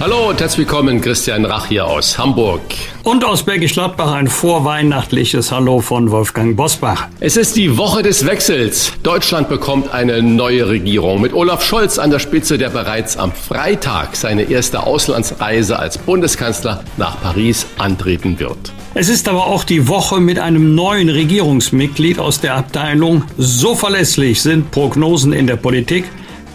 Hallo und herzlich willkommen, Christian Rach hier aus Hamburg. Und aus Bergisch Gladbach ein vorweihnachtliches Hallo von Wolfgang Bosbach. Es ist die Woche des Wechsels. Deutschland bekommt eine neue Regierung mit Olaf Scholz an der Spitze, der bereits am Freitag seine erste Auslandsreise als Bundeskanzler nach Paris antreten wird. Es ist aber auch die Woche mit einem neuen Regierungsmitglied aus der Abteilung. So verlässlich sind Prognosen in der Politik.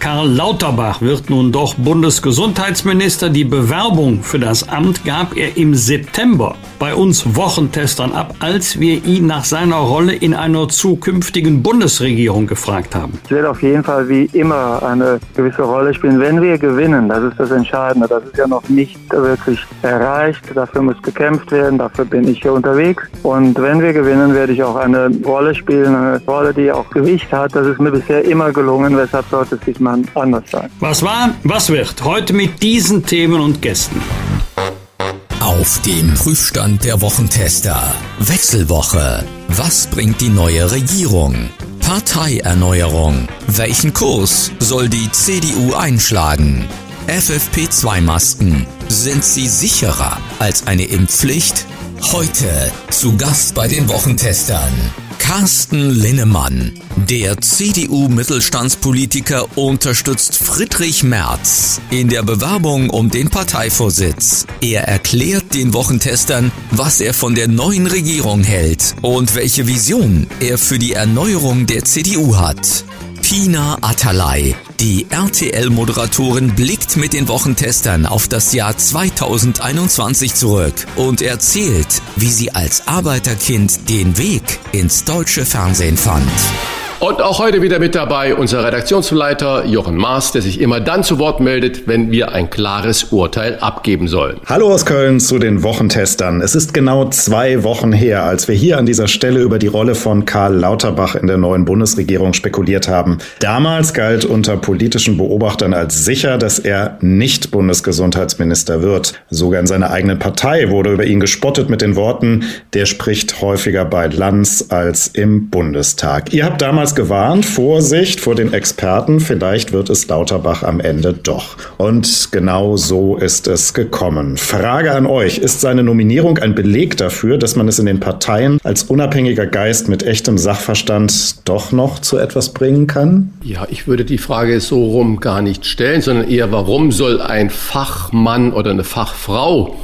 Karl Lauterbach wird nun doch Bundesgesundheitsminister. Die Bewerbung für das Amt gab er im September bei uns Wochentestern ab, als wir ihn nach seiner Rolle in einer zukünftigen Bundesregierung gefragt haben. Es wird auf jeden Fall wie immer eine gewisse Rolle spielen, wenn wir gewinnen. Das ist das Entscheidende. Das ist ja noch nicht wirklich erreicht. Dafür muss gekämpft werden. Dafür bin ich hier unterwegs. Und wenn wir gewinnen, werde ich auch eine Rolle spielen. Eine Rolle, die auch Gewicht hat. Das ist mir bisher immer gelungen. Weshalb sollte es sich mal anders sein. Was war, was wird? Heute mit diesen Themen und Gästen. Auf dem Prüfstand der Wochentester. Wechselwoche. Was bringt die neue Regierung? Parteierneuerung. Welchen Kurs soll die CDU einschlagen? FFP2-Masken. Sind sie sicherer als eine Impfpflicht? Heute zu Gast bei den Wochentestern. Carsten Linnemann, der CDU-Mittelstandspolitiker, unterstützt Friedrich Merz in der Bewerbung um den Parteivorsitz. Er erklärt den Wochentestern, was er von der neuen Regierung hält und welche Vision er für die Erneuerung der CDU hat. Pina Atalay, die RTL-Moderatorin, blickt mit den Wochentestern auf das Jahr 2021 zurück und erzählt, wie sie als Arbeiterkind den Weg ins deutsche Fernsehen fand. Und auch heute wieder mit dabei unser Redaktionsleiter Jochen Maas, der sich immer dann zu Wort meldet, wenn wir ein klares Urteil abgeben sollen. Hallo aus Köln zu den Wochentestern. Es ist genau zwei Wochen her, als wir hier an dieser Stelle über die Rolle von Karl Lauterbach in der neuen Bundesregierung spekuliert haben. Damals galt unter politischen Beobachtern als sicher, dass er nicht Bundesgesundheitsminister wird. Sogar in seiner eigenen Partei wurde über ihn gespottet mit den Worten, der spricht häufiger bei Lanz als im Bundestag. Ihr habt damals gewarnt, Vorsicht vor den Experten, vielleicht wird es Lauterbach am Ende doch. Und genau so ist es gekommen. Frage an euch, ist seine Nominierung ein Beleg dafür, dass man es in den Parteien als unabhängiger Geist mit echtem Sachverstand doch noch zu etwas bringen kann? Ja, ich würde die Frage so rum gar nicht stellen, sondern eher, warum soll ein Fachmann oder eine Fachfrau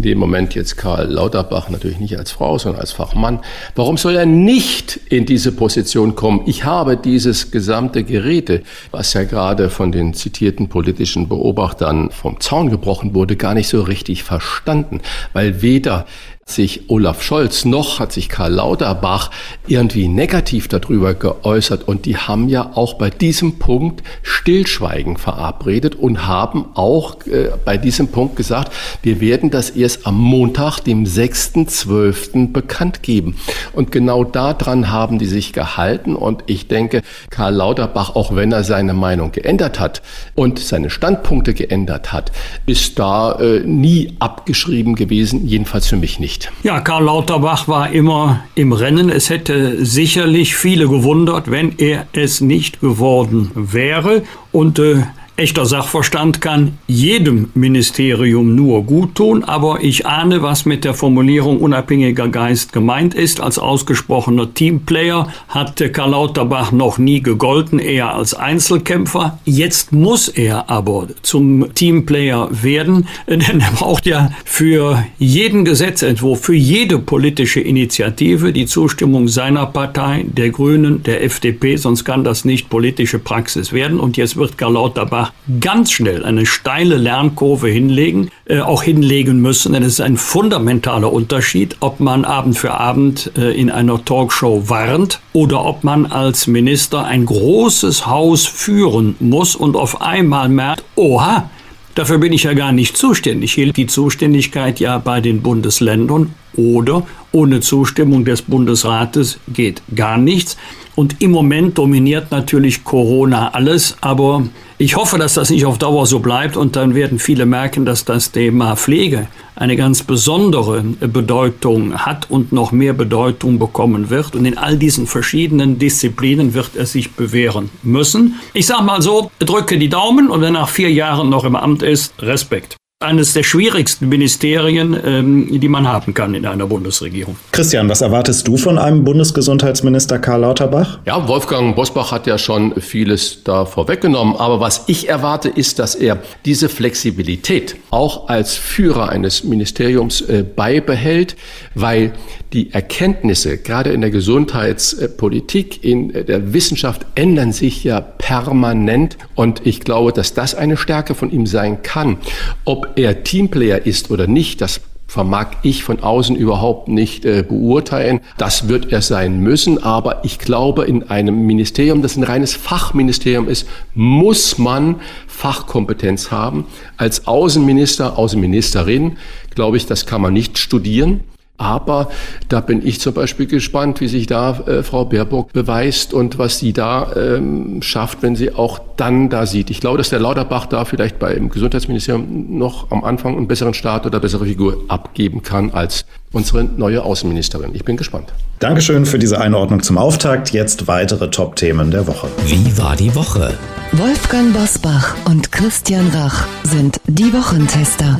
in dem Moment jetzt Karl Lauterbach natürlich nicht als Frau, sondern als Fachmann. Warum soll er nicht in diese Position kommen? Ich habe dieses gesamte Geräte, was ja gerade von den zitierten politischen Beobachtern vom Zaun gebrochen wurde, gar nicht so richtig verstanden, weil weder sich Olaf Scholz noch hat sich Karl Lauterbach irgendwie negativ darüber geäußert. Und die haben ja auch bei diesem Punkt Stillschweigen verabredet und haben auch äh, bei diesem Punkt gesagt, wir werden das erst am Montag, dem 6.12. bekannt geben. Und genau daran haben die sich gehalten. Und ich denke, Karl Lauterbach, auch wenn er seine Meinung geändert hat und seine Standpunkte geändert hat, ist da äh, nie abgeschrieben gewesen, jedenfalls für mich nicht nicht. Ja, Karl Lauterbach war immer im Rennen. Es hätte sicherlich viele gewundert, wenn er es nicht geworden wäre. Und äh, Echter Sachverstand kann jedem Ministerium nur gut tun, aber ich ahne, was mit der Formulierung unabhängiger Geist gemeint ist. Als ausgesprochener Teamplayer hat Karl Lauterbach noch nie gegolten, eher als Einzelkämpfer. Jetzt muss er aber zum Teamplayer werden, denn er braucht ja für jeden Gesetzentwurf, für jede politische Initiative die Zustimmung seiner Partei, der Grünen, der FDP, sonst kann das nicht politische Praxis werden. Und jetzt wird Karl Lauterbach ganz schnell eine steile Lernkurve hinlegen, äh, auch hinlegen müssen. Denn es ist ein fundamentaler Unterschied, ob man Abend für Abend äh, in einer Talkshow warnt oder ob man als Minister ein großes Haus führen muss und auf einmal merkt, oha, Dafür bin ich ja gar nicht zuständig. Ich hielt die Zuständigkeit ja bei den Bundesländern oder ohne Zustimmung des Bundesrates geht gar nichts. Und im Moment dominiert natürlich Corona alles, aber ich hoffe, dass das nicht auf Dauer so bleibt und dann werden viele merken, dass das Thema Pflege eine ganz besondere Bedeutung hat und noch mehr Bedeutung bekommen wird. Und in all diesen verschiedenen Disziplinen wird es sich bewähren müssen. Ich sage mal so, drücke die Daumen und wer nach vier Jahren noch im Amt ist, Respekt eines der schwierigsten Ministerien, ähm, die man haben kann in einer Bundesregierung. Christian, was erwartest du von einem Bundesgesundheitsminister Karl Lauterbach? Ja, Wolfgang Bosbach hat ja schon vieles da vorweggenommen. Aber was ich erwarte, ist, dass er diese Flexibilität auch als Führer eines Ministeriums äh, beibehält, weil die Erkenntnisse gerade in der Gesundheitspolitik, in der Wissenschaft ändern sich ja permanent. Und ich glaube, dass das eine Stärke von ihm sein kann. Ob er Teamplayer ist oder nicht, das vermag ich von außen überhaupt nicht äh, beurteilen. Das wird er sein müssen. Aber ich glaube, in einem Ministerium, das ein reines Fachministerium ist, muss man Fachkompetenz haben. Als Außenminister, Außenministerin, glaube ich, das kann man nicht studieren. Aber da bin ich zum Beispiel gespannt, wie sich da äh, Frau Baerbock beweist und was sie da ähm, schafft, wenn sie auch dann da sieht. Ich glaube, dass der Lauterbach da vielleicht beim Gesundheitsministerium noch am Anfang einen besseren Start oder bessere Figur abgeben kann als unsere neue Außenministerin. Ich bin gespannt. Dankeschön für diese Einordnung zum Auftakt. Jetzt weitere Top-Themen der Woche. Wie war die Woche? Wolfgang Bosbach und Christian Rach sind die Wochentester.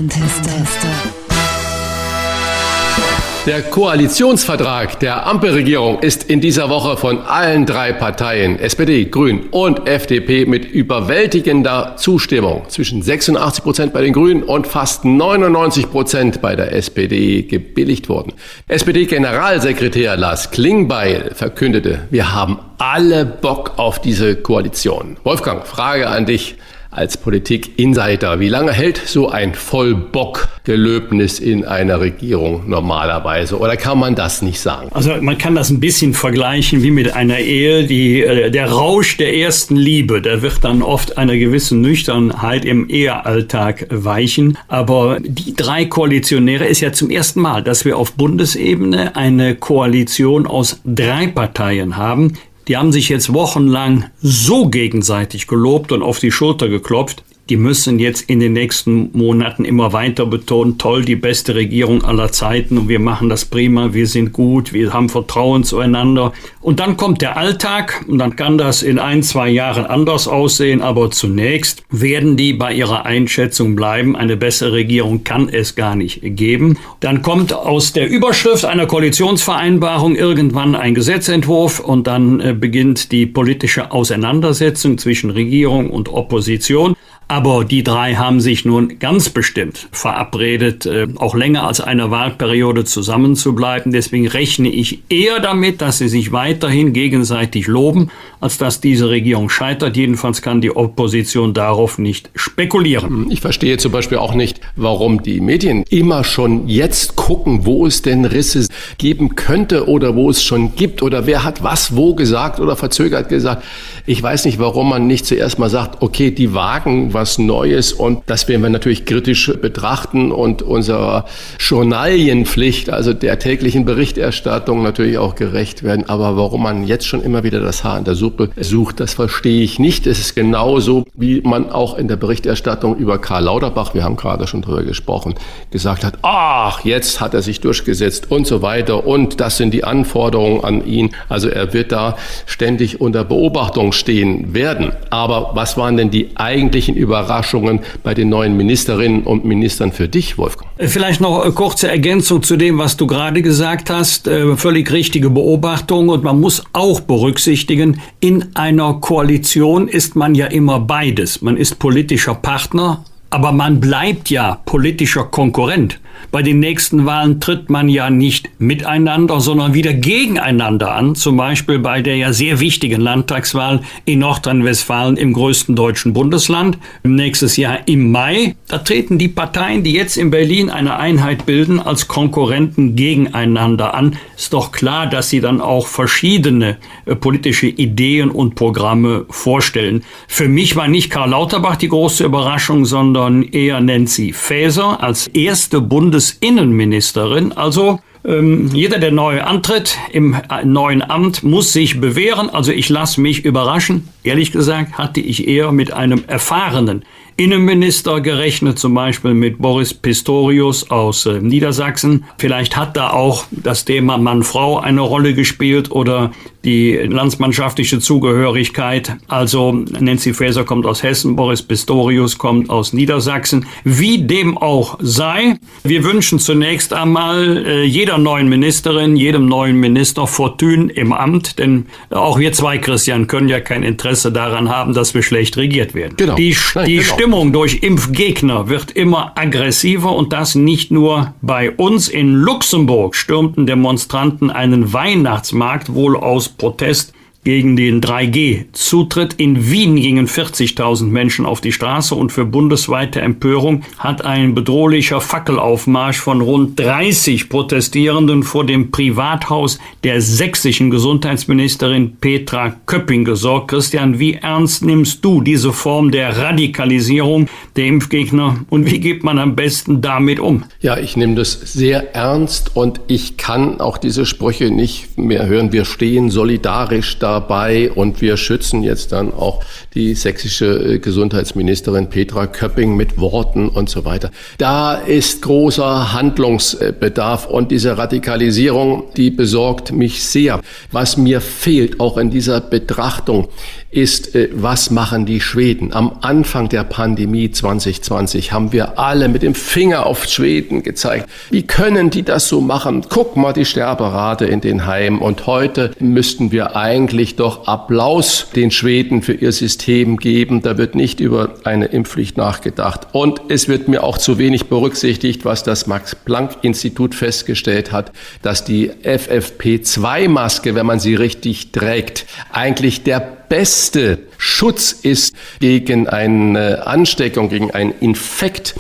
Der Koalitionsvertrag der Ampelregierung ist in dieser Woche von allen drei Parteien, SPD, Grün und FDP, mit überwältigender Zustimmung zwischen 86 Prozent bei den Grünen und fast 99 Prozent bei der SPD gebilligt worden. SPD-Generalsekretär Lars Klingbeil verkündete, wir haben alle Bock auf diese Koalition. Wolfgang, Frage an dich als Politik-Insider. Wie lange hält so ein Vollbock-Gelöbnis in einer Regierung normalerweise? Oder kann man das nicht sagen? Also man kann das ein bisschen vergleichen wie mit einer Ehe. Die, äh, der Rausch der ersten Liebe, der wird dann oft einer gewissen Nüchternheit im Ehealltag weichen. Aber die drei Koalitionäre ist ja zum ersten Mal, dass wir auf Bundesebene eine Koalition aus drei Parteien haben, die haben sich jetzt wochenlang so gegenseitig gelobt und auf die Schulter geklopft die müssen jetzt in den nächsten Monaten immer weiter betonen, toll, die beste Regierung aller Zeiten und wir machen das prima, wir sind gut, wir haben Vertrauen zueinander. Und dann kommt der Alltag und dann kann das in ein, zwei Jahren anders aussehen, aber zunächst werden die bei ihrer Einschätzung bleiben, eine bessere Regierung kann es gar nicht geben. Dann kommt aus der Überschrift einer Koalitionsvereinbarung irgendwann ein Gesetzentwurf und dann äh, beginnt die politische Auseinandersetzung zwischen Regierung und Opposition. Aber die drei haben sich nun ganz bestimmt verabredet, äh, auch länger als eine Wahlperiode zusammenzubleiben. Deswegen rechne ich eher damit, dass sie sich weiterhin gegenseitig loben, als dass diese Regierung scheitert. Jedenfalls kann die Opposition darauf nicht spekulieren. Ich verstehe zum Beispiel auch nicht, warum die Medien immer schon jetzt gucken, wo es denn Risse geben könnte oder wo es schon gibt oder wer hat was wo gesagt oder verzögert gesagt. Ich weiß nicht, warum man nicht zuerst mal sagt, okay, die wagen was Neues und das werden wir natürlich kritisch betrachten und unserer Journalienpflicht, also der täglichen Berichterstattung natürlich auch gerecht werden. Aber warum man jetzt schon immer wieder das Haar in der Suppe sucht, das verstehe ich nicht. Es ist genauso, wie man auch in der Berichterstattung über Karl Lauterbach, wir haben gerade schon darüber gesprochen, gesagt hat, ach, jetzt hat er sich durchgesetzt und so weiter und das sind die Anforderungen an ihn. Also er wird da ständig unter Beobachtung stehen werden. Aber was waren denn die eigentlichen Überraschungen bei den neuen Ministerinnen und Ministern für dich, Wolfgang? Vielleicht noch eine kurze Ergänzung zu dem, was du gerade gesagt hast. Äh, völlig richtige Beobachtung und man muss auch berücksichtigen, in einer Koalition ist man ja immer beides. Man ist politischer Partner, aber man bleibt ja politischer Konkurrent. Bei den nächsten Wahlen tritt man ja nicht miteinander, sondern wieder gegeneinander an. Zum Beispiel bei der ja sehr wichtigen Landtagswahl in Nordrhein-Westfalen im größten deutschen Bundesland. Nächstes Jahr im Mai. Da treten die Parteien, die jetzt in Berlin eine Einheit bilden, als Konkurrenten gegeneinander an. Ist doch klar, dass sie dann auch verschiedene äh, politische Ideen und Programme vorstellen. Für mich war nicht Karl Lauterbach die große Überraschung, sondern eher Nancy Faeser als erste Bundesinnenministerin. Also ähm, jeder, der neu antritt im äh, neuen Amt, muss sich bewähren. Also ich lasse mich überraschen. Ehrlich gesagt hatte ich eher mit einem erfahrenen Innenminister gerechnet, zum Beispiel mit Boris Pistorius aus äh, Niedersachsen. Vielleicht hat da auch das Thema Mann-Frau eine Rolle gespielt oder die landsmannschaftliche Zugehörigkeit. Also Nancy Faeser kommt aus Hessen, Boris Pistorius kommt aus Niedersachsen. Wie dem auch sei, wir wünschen zunächst einmal äh, jeder neuen Ministerin, jedem neuen Minister Fortune im Amt, denn auch wir zwei, Christian, können ja kein Interesse daran haben, dass wir schlecht regiert werden. Genau. Die, Nein, die genau. Stimmung durch Impfgegner wird immer aggressiver und das nicht nur bei uns. In Luxemburg stürmten Demonstranten einen Weihnachtsmarkt wohl aus Protest gegen den 3G-Zutritt. In Wien gingen 40.000 Menschen auf die Straße und für bundesweite Empörung hat ein bedrohlicher Fackelaufmarsch von rund 30 Protestierenden vor dem Privathaus der sächsischen Gesundheitsministerin Petra Köpping gesorgt. Christian, wie ernst nimmst du diese Form der Radikalisierung der Impfgegner und wie geht man am besten damit um? Ja, ich nehme das sehr ernst und ich kann auch diese Sprüche nicht mehr hören. Wir stehen solidarisch da dabei und wir schützen jetzt dann auch die sächsische äh, Gesundheitsministerin Petra Köpping mit Worten und so weiter. Da ist großer Handlungsbedarf und diese Radikalisierung, die besorgt mich sehr. Was mir fehlt auch in dieser Betrachtung ist, äh, was machen die Schweden? Am Anfang der Pandemie 2020 haben wir alle mit dem Finger auf Schweden gezeigt. Wie können die das so machen? Guck mal die Sterberate in den Heimen. Und heute müssten wir eigentlich doch Applaus den Schweden für ihr System geben. Da wird nicht über eine Impfpflicht nachgedacht. Und es wird mir auch zu wenig berücksichtigt, was das Max-Planck-Institut festgestellt hat, dass die FFP2-Maske, wenn man sie richtig trägt, eigentlich der beste Schutz ist gegen eine Ansteckung, gegen einen Infekt.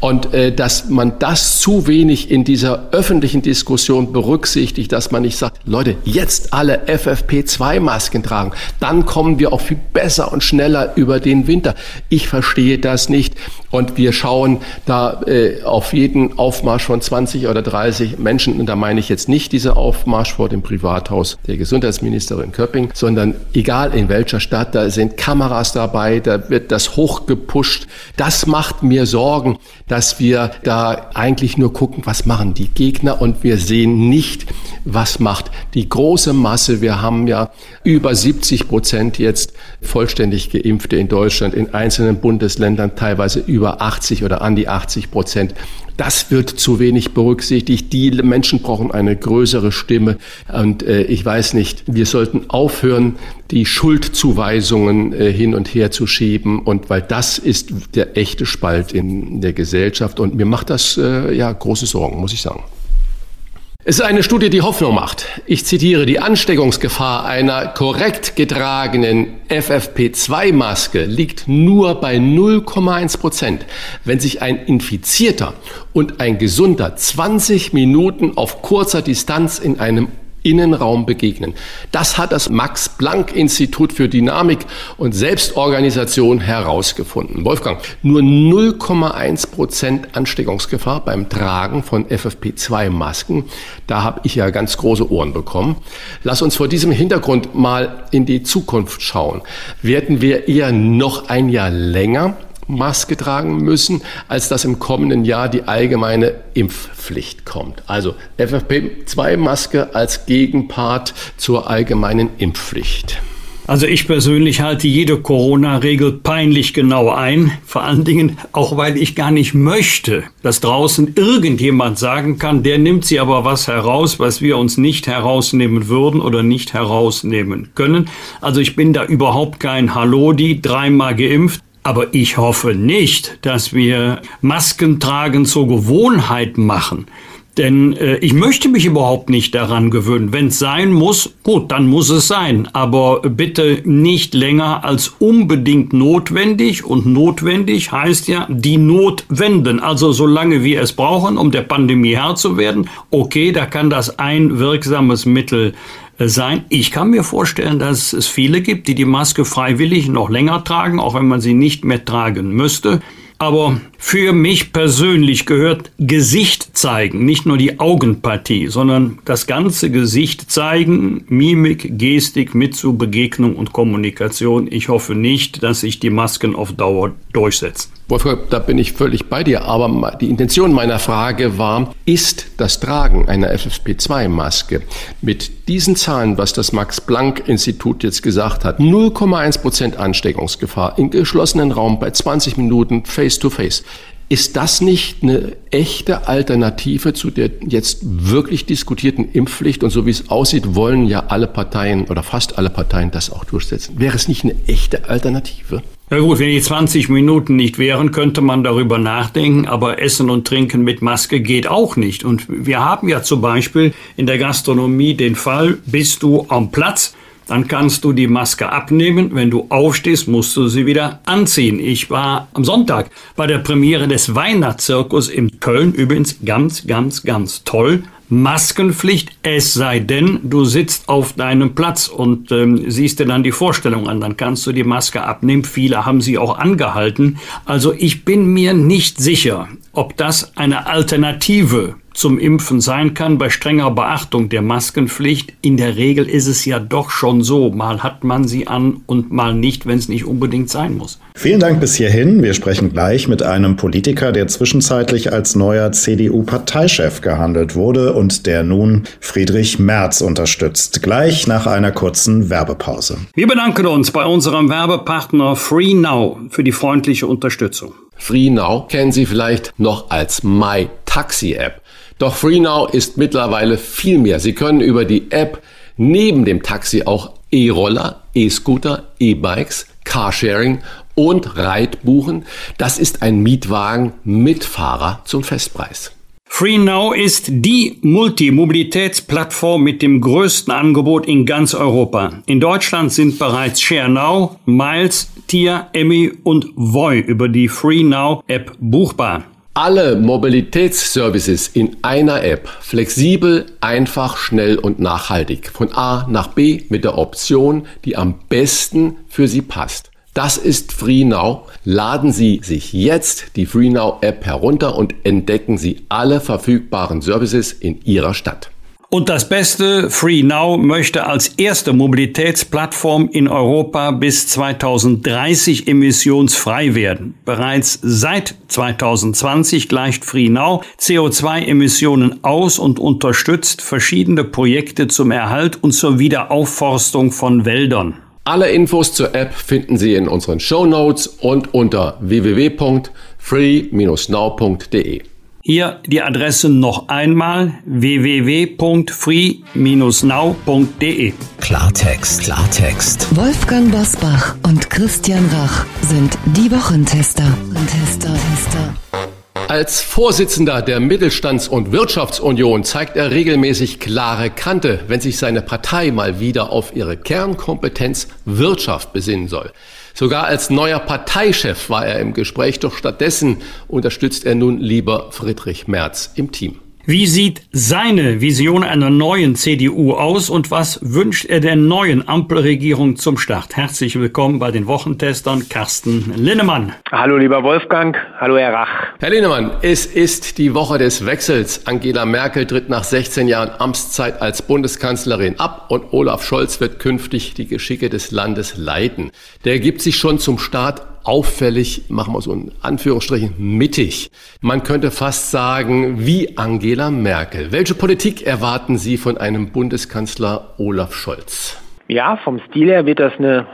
Und äh, dass man das zu wenig in dieser öffentlichen Diskussion berücksichtigt, dass man nicht sagt, Leute, jetzt alle FFP2-Masken tragen, dann kommen wir auch viel besser und schneller über den Winter. Ich verstehe das nicht. Und wir schauen da äh, auf jeden Aufmarsch von 20 oder 30 Menschen. Und da meine ich jetzt nicht diese Aufmarsch vor dem Privathaus der Gesundheitsministerin Köpping, sondern egal in welcher Stadt, da sind sind Kameras dabei, da wird das hochgepusht. Das macht mir Sorgen, dass wir da eigentlich nur gucken, was machen die Gegner und wir sehen nicht, was macht die große Masse. Wir haben ja über 70 Prozent jetzt vollständig Geimpfte in Deutschland, in einzelnen Bundesländern teilweise über 80 oder an die 80 Prozent. Das wird zu wenig berücksichtigt. Die Menschen brauchen eine größere Stimme. Und äh, ich weiß nicht, wir sollten aufhören, die Schuldzuweisungen äh, hin und her zu schieben. Und weil das ist der echte Spalt in der Gesellschaft. Und mir macht das äh, ja große Sorgen, muss ich sagen. Es ist eine Studie, die Hoffnung macht. Ich zitiere, die Ansteckungsgefahr einer korrekt getragenen FFP2-Maske liegt nur bei 0,1 Prozent. Wenn sich ein Infizierter und ein Gesunder 20 Minuten auf kurzer Distanz in einem Innenraum begegnen. Das hat das Max-Planck-Institut für Dynamik und Selbstorganisation herausgefunden. Wolfgang, nur 0,1 Prozent Ansteckungsgefahr beim Tragen von FFP2-Masken. Da habe ich ja ganz große Ohren bekommen. Lass uns vor diesem Hintergrund mal in die Zukunft schauen. Werden wir eher noch ein Jahr länger Maske tragen müssen, als dass im kommenden Jahr die allgemeine Impfpflicht kommt. Also FFP2-Maske als Gegenpart zur allgemeinen Impfpflicht. Also ich persönlich halte jede Corona-Regel peinlich genau ein, vor allen Dingen auch, weil ich gar nicht möchte, dass draußen irgendjemand sagen kann, der nimmt sie aber was heraus, was wir uns nicht herausnehmen würden oder nicht herausnehmen können. Also ich bin da überhaupt kein Hallo, die dreimal geimpft, Aber ich hoffe nicht, dass wir Maskentragen zur Gewohnheit machen. Denn äh, ich möchte mich überhaupt nicht daran gewöhnen. Wenn es sein muss, gut, dann muss es sein. Aber bitte nicht länger als unbedingt notwendig. Und notwendig heißt ja die Not wenden. Also solange wir es brauchen, um der Pandemie Herr zu werden, okay, da kann das ein wirksames Mittel sein. Ich kann mir vorstellen, dass es viele gibt, die die Maske freiwillig noch länger tragen, auch wenn man sie nicht mehr tragen müsste. Aber für mich persönlich gehört Gesicht zeigen, nicht nur die Augenpartie, sondern das ganze Gesicht zeigen, Mimik, Gestik mit zu Begegnung und Kommunikation. Ich hoffe nicht, dass sich die Masken auf Dauer durchsetzen. Wolfgang, da bin ich völlig bei dir, aber die Intention meiner Frage war, ist das Tragen einer FFP2-Maske mit diesen Zahlen, was das Max-Planck-Institut jetzt gesagt hat, 0,1 Prozent Ansteckungsgefahr im geschlossenen Raum bei 20 Minuten face-to-face, -face. Ist das nicht eine echte Alternative zu der jetzt wirklich diskutierten Impfpflicht? Und so wie es aussieht, wollen ja alle Parteien oder fast alle Parteien das auch durchsetzen. Wäre es nicht eine echte Alternative? Ja gut, wenn die 20 Minuten nicht wären, könnte man darüber nachdenken, aber Essen und Trinken mit Maske geht auch nicht. Und wir haben ja zum Beispiel in der Gastronomie den Fall, bist du am Platz, dann kannst du die Maske abnehmen. Wenn du aufstehst, musst du sie wieder anziehen. Ich war am Sonntag bei der Premiere des Weihnachtszirkus in Köln. Übrigens ganz, ganz, ganz toll. Maskenpflicht, es sei denn, du sitzt auf deinem Platz und ähm, siehst dir dann die Vorstellung an, dann kannst du die Maske abnehmen. Viele haben sie auch angehalten. Also ich bin mir nicht sicher, ob das eine Alternative zum Impfen sein kann, bei strenger Beachtung der Maskenpflicht. In der Regel ist es ja doch schon so, mal hat man sie an und mal nicht, wenn es nicht unbedingt sein muss. Vielen Dank bis hierhin. Wir sprechen gleich mit einem Politiker, der zwischenzeitlich als neuer CDU-Parteichef gehandelt wurde und der nun Friedrich Merz unterstützt. Gleich nach einer kurzen Werbepause. Wir bedanken uns bei unserem Werbepartner Free Now für die freundliche Unterstützung. FreeNow kennen Sie vielleicht noch als My Taxi App. Doch FreeNow ist mittlerweile viel mehr. Sie können über die App neben dem Taxi auch E-Roller, E-Scooter, E-Bikes, Carsharing und Ride buchen. Das ist ein Mietwagen mit Fahrer zum Festpreis. FreeNow ist die Multimobilitätsplattform mit dem größten Angebot in ganz Europa. In Deutschland sind bereits ShareNow, Miles, Tia, Emmy und Voi über die FreeNow-App buchbar. Alle Mobilitätsservices in einer App. Flexibel, einfach, schnell und nachhaltig. Von A nach B mit der Option, die am besten für Sie passt. Das ist FreeNow. Laden Sie sich jetzt die FreeNow App herunter und entdecken Sie alle verfügbaren Services in Ihrer Stadt. Und das Beste, FreeNow möchte als erste Mobilitätsplattform in Europa bis 2030 emissionsfrei werden. Bereits seit 2020 gleicht FreeNow CO2-Emissionen aus und unterstützt verschiedene Projekte zum Erhalt und zur Wiederaufforstung von Wäldern. Alle Infos zur App finden Sie in unseren Show Notes und unter www.free-now.de. Hier die Adresse noch einmal www.free-now.de. Klartext, Klartext. Wolfgang Bosbach und Christian Rach sind die Wochentester. Tester, Tester. Als Vorsitzender der Mittelstands- und Wirtschaftsunion zeigt er regelmäßig klare Kante, wenn sich seine Partei mal wieder auf ihre Kernkompetenz Wirtschaft besinnen soll. Sogar als neuer Parteichef war er im Gespräch, doch stattdessen unterstützt er nun lieber Friedrich Merz im Team. Wie sieht seine Vision einer neuen CDU aus und was wünscht er der neuen Ampelregierung zum Start? Herzlich willkommen bei den Wochentestern Carsten Linnemann. Hallo lieber Wolfgang, hallo Herr Rach. Herr Linnemann, es ist die Woche des Wechsels. Angela Merkel tritt nach 16 Jahren Amtszeit als Bundeskanzlerin ab und Olaf Scholz wird künftig die Geschicke des Landes leiten. Der gibt sich schon zum Start auffällig, machen wir so in Anführungsstrichen, mittig. Man könnte fast sagen, wie Angela Merkel. Welche Politik erwarten Sie von einem Bundeskanzler Olaf Scholz? Ja, vom Stil her wird das eine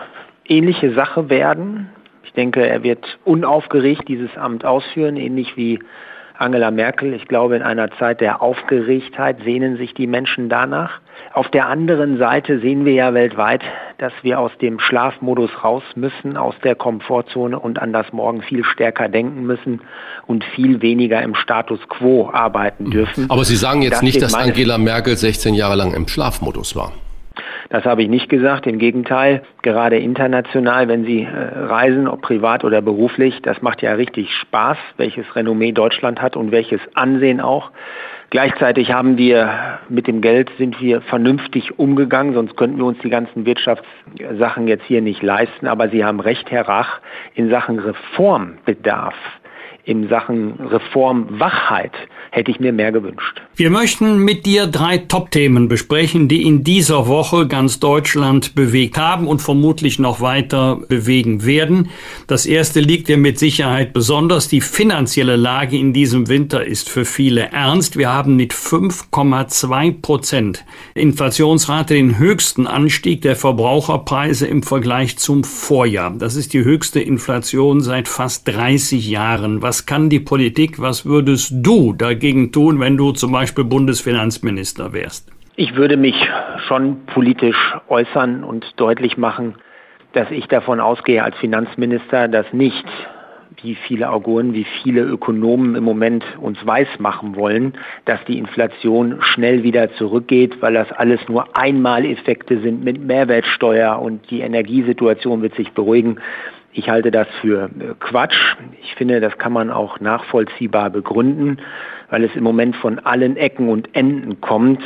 ähnliche Sache werden. Ich denke, er wird unaufgeregt dieses Amt ausführen, ähnlich wie Angela Merkel. Ich glaube, in einer Zeit der Aufgeregtheit sehnen sich die Menschen danach. Auf der anderen Seite sehen wir ja weltweit, dass wir aus dem Schlafmodus raus müssen, aus der Komfortzone und an das Morgen viel stärker denken müssen und viel weniger im Status quo arbeiten dürfen. Aber Sie sagen jetzt das nicht, dass Angela Merkel 16 Jahre lang im Schlafmodus war. Das habe ich nicht gesagt. Im Gegenteil, gerade international, wenn Sie äh, reisen, ob privat oder beruflich, das macht ja richtig Spaß, welches Renommee Deutschland hat und welches Ansehen auch. Gleichzeitig haben wir mit dem Geld sind wir vernünftig umgegangen, sonst könnten wir uns die ganzen Wirtschaftssachen jetzt hier nicht leisten. Aber Sie haben recht, Herr Rach, in Sachen Reformbedarf in Sachen Reformwachheit hätte ich mir mehr gewünscht. Wir möchten mit dir drei Top-Themen besprechen, die in dieser Woche ganz Deutschland bewegt haben und vermutlich noch weiter bewegen werden. Das erste liegt dir mit Sicherheit besonders. Die finanzielle Lage in diesem Winter ist für viele ernst. Wir haben mit 5,2 Prozent Inflationsrate den höchsten Anstieg der Verbraucherpreise im Vergleich zum Vorjahr. Das ist die höchste Inflation seit fast 30 Jahren. Was was kann die Politik, was würdest du dagegen tun, wenn du zum Beispiel Bundesfinanzminister wärst? Ich würde mich schon politisch äußern und deutlich machen, dass ich davon ausgehe als Finanzminister, dass nicht wie viele Auguren, wie viele Ökonomen im Moment uns weismachen wollen, dass die Inflation schnell wieder zurückgeht, weil das alles nur Einmaleffekte sind mit Mehrwertsteuer und die Energiesituation wird sich beruhigen. Ich halte das für äh, Quatsch. Ich finde, das kann man auch nachvollziehbar begründen, weil es im Moment von allen Ecken und Enden kommt,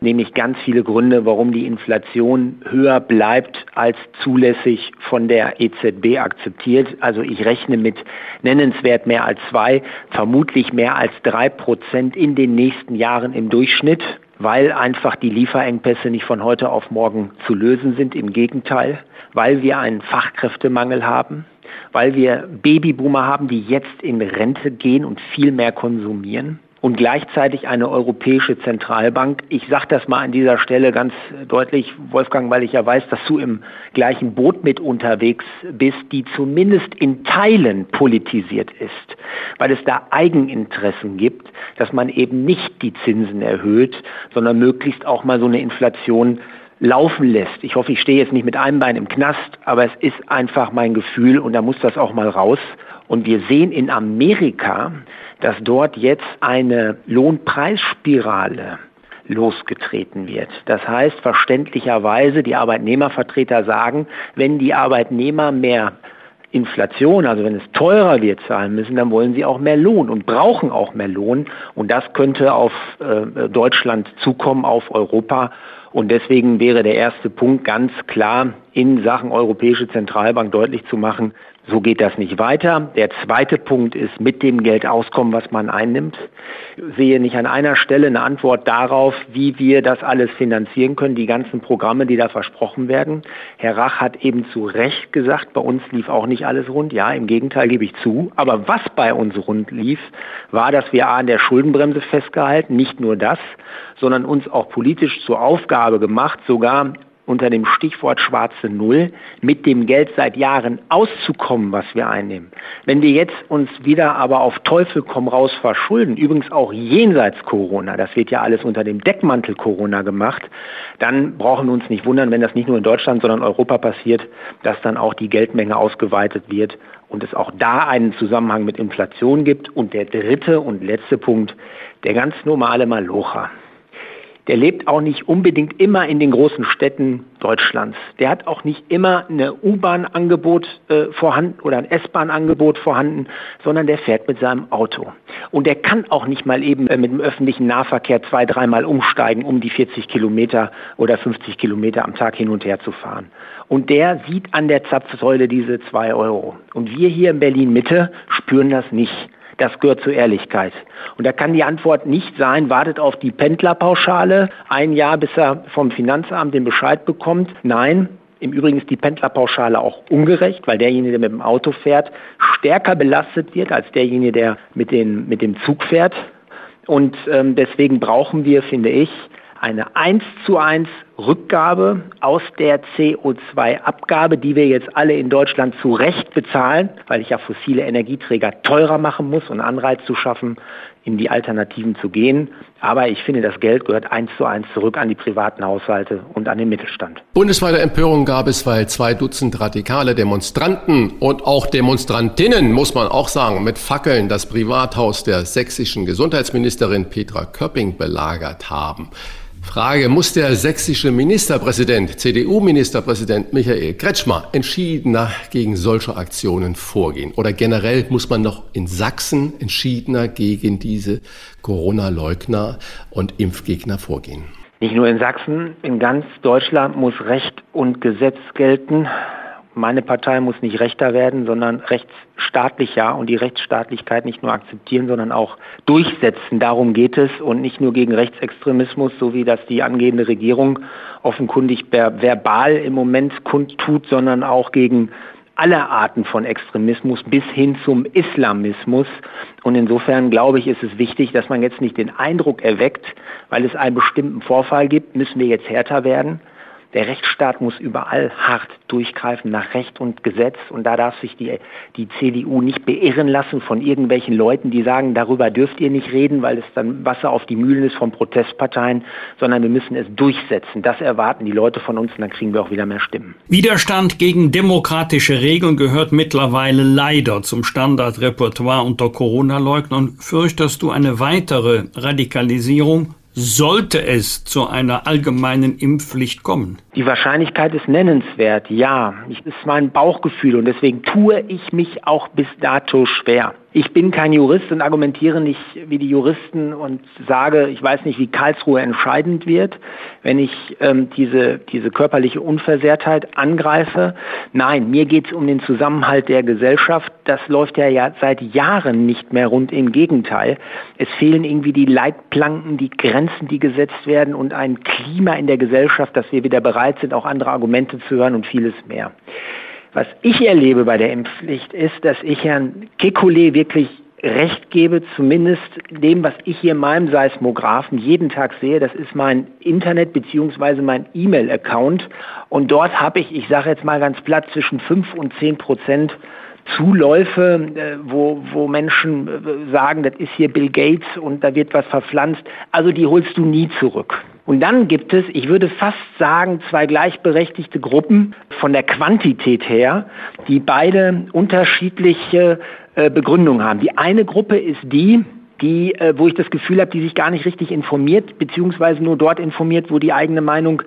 nämlich ganz viele Gründe, warum die Inflation höher bleibt als zulässig von der EZB akzeptiert. Also ich rechne mit nennenswert mehr als zwei, vermutlich mehr als drei Prozent in den nächsten Jahren im Durchschnitt weil einfach die Lieferengpässe nicht von heute auf morgen zu lösen sind. Im Gegenteil, weil wir einen Fachkräftemangel haben, weil wir Babyboomer haben, die jetzt in Rente gehen und viel mehr konsumieren und gleichzeitig eine europäische Zentralbank. Ich sage das mal an dieser Stelle ganz deutlich, Wolfgang, weil ich ja weiß, dass du im gleichen Boot mit unterwegs bist, die zumindest in Teilen politisiert ist, weil es da Eigeninteressen gibt, dass man eben nicht die Zinsen erhöht, sondern möglichst auch mal so eine Inflation laufen lässt. Ich hoffe, ich stehe jetzt nicht mit einem Bein im Knast, aber es ist einfach mein Gefühl und da muss das auch mal raus. Und wir sehen in Amerika, dass dort jetzt eine Lohnpreisspirale losgetreten wird. Das heißt verständlicherweise, die Arbeitnehmervertreter sagen, wenn die Arbeitnehmer mehr Inflation, also wenn es teurer wird zahlen müssen, dann wollen sie auch mehr Lohn und brauchen auch mehr Lohn. Und das könnte auf äh, Deutschland zukommen, auf Europa. Und deswegen wäre der erste Punkt ganz klar in Sachen Europäische Zentralbank deutlich zu machen, so geht das nicht weiter. Der zweite Punkt ist mit dem Geld auskommen, was man einnimmt. Ich sehe nicht an einer Stelle eine Antwort darauf, wie wir das alles finanzieren können, die ganzen Programme, die da versprochen werden. Herr Rach hat eben zu Recht gesagt, bei uns lief auch nicht alles rund. Ja, im Gegenteil gebe ich zu. Aber was bei uns rund lief, war, dass wir A an der Schuldenbremse festgehalten, nicht nur das, sondern uns auch politisch zur Aufgabe gemacht, sogar unter dem Stichwort schwarze Null mit dem Geld seit Jahren auszukommen, was wir einnehmen. Wenn wir jetzt uns wieder aber auf Teufel komm raus verschulden, übrigens auch jenseits Corona, das wird ja alles unter dem Deckmantel Corona gemacht, dann brauchen wir uns nicht wundern, wenn das nicht nur in Deutschland, sondern Europa passiert, dass dann auch die Geldmenge ausgeweitet wird und es auch da einen Zusammenhang mit Inflation gibt. Und der dritte und letzte Punkt, der ganz normale Malocher der lebt auch nicht unbedingt immer in den großen Städten Deutschlands. Der hat auch nicht immer ein U-Bahn-Angebot äh, vorhanden oder ein S-Bahn-Angebot vorhanden, sondern der fährt mit seinem Auto. Und der kann auch nicht mal eben äh, mit dem öffentlichen Nahverkehr zwei, dreimal umsteigen, um die 40 Kilometer oder 50 Kilometer am Tag hin und her zu fahren. Und der sieht an der Zapfsäule diese zwei Euro. Und wir hier in Berlin Mitte spüren das nicht. Das gehört zur Ehrlichkeit. Und da kann die Antwort nicht sein, wartet auf die Pendlerpauschale ein Jahr, bis er vom Finanzamt den Bescheid bekommt. Nein, im Übrigen ist die Pendlerpauschale auch ungerecht, weil derjenige, der mit dem Auto fährt, stärker belastet wird als derjenige, der mit, den, mit dem Zug fährt. Und ähm, deswegen brauchen wir, finde ich, eine eins zu eins Rückgabe aus der CO2-Abgabe, die wir jetzt alle in Deutschland zu Recht bezahlen, weil ich ja fossile Energieträger teurer machen muss und Anreiz zu schaffen, in die Alternativen zu gehen. Aber ich finde, das Geld gehört eins zu eins zurück an die privaten Haushalte und an den Mittelstand. Bundesweite Empörung gab es, weil zwei Dutzend radikale Demonstranten und auch Demonstrantinnen, muss man auch sagen, mit Fackeln das Privathaus der sächsischen Gesundheitsministerin Petra Köpping belagert haben. Frage, muss der sächsische Ministerpräsident, CDU-Ministerpräsident Michael Kretschmer entschiedener gegen solche Aktionen vorgehen? Oder generell muss man noch in Sachsen entschiedener gegen diese Corona-Leugner und Impfgegner vorgehen? Nicht nur in Sachsen, in ganz Deutschland muss Recht und Gesetz gelten. Meine Partei muss nicht rechter werden, sondern rechtsstaatlicher und die Rechtsstaatlichkeit nicht nur akzeptieren, sondern auch durchsetzen. Darum geht es und nicht nur gegen Rechtsextremismus, so wie das die angehende Regierung offenkundig verbal im Moment kundtut, sondern auch gegen alle Arten von Extremismus bis hin zum Islamismus. Und insofern glaube ich, ist es wichtig, dass man jetzt nicht den Eindruck erweckt, weil es einen bestimmten Vorfall gibt, müssen wir jetzt härter werden, der Rechtsstaat muss überall hart durchgreifen nach Recht und Gesetz und da darf sich die, die CDU nicht beirren lassen von irgendwelchen Leuten, die sagen, darüber dürft ihr nicht reden, weil es dann Wasser auf die Mühlen ist von Protestparteien, sondern wir müssen es durchsetzen. Das erwarten die Leute von uns und dann kriegen wir auch wieder mehr Stimmen. Widerstand gegen demokratische Regeln gehört mittlerweile leider zum Standardrepertoire unter Corona-Leugnern. Fürchtest du eine weitere Radikalisierung sollte es zu einer allgemeinen Impfpflicht kommen? Die Wahrscheinlichkeit ist nennenswert, ja. Das ist mein Bauchgefühl und deswegen tue ich mich auch bis dato schwer. Ich bin kein Jurist und argumentiere nicht wie die Juristen und sage, ich weiß nicht, wie Karlsruhe entscheidend wird, wenn ich ähm, diese, diese körperliche Unversehrtheit angreife. Nein, mir geht es um den Zusammenhalt der Gesellschaft. Das läuft ja, ja seit Jahren nicht mehr rund. Im Gegenteil. Es fehlen irgendwie die Leitplanken, die Grenzen, die gesetzt werden und ein Klima in der Gesellschaft, dass wir wieder bereit sind, auch andere Argumente zu hören und vieles mehr. Was ich erlebe bei der Impfpflicht ist, dass ich Herrn Kekulé wirklich recht gebe, zumindest dem, was ich hier in meinem Seismographen jeden Tag sehe. Das ist mein Internet bzw. mein E-Mail-Account. Und dort habe ich, ich sage jetzt mal ganz platt, zwischen 5 und 10 Prozent Zuläufe, äh, wo, wo Menschen äh, sagen, das ist hier Bill Gates und da wird was verpflanzt. Also die holst du nie zurück. Und dann gibt es, ich würde fast sagen, zwei gleichberechtigte Gruppen von der Quantität her, die beide unterschiedliche äh, Begründungen haben. Die eine Gruppe ist die, die, äh, wo ich das Gefühl habe, die sich gar nicht richtig informiert, beziehungsweise nur dort informiert, wo die eigene Meinung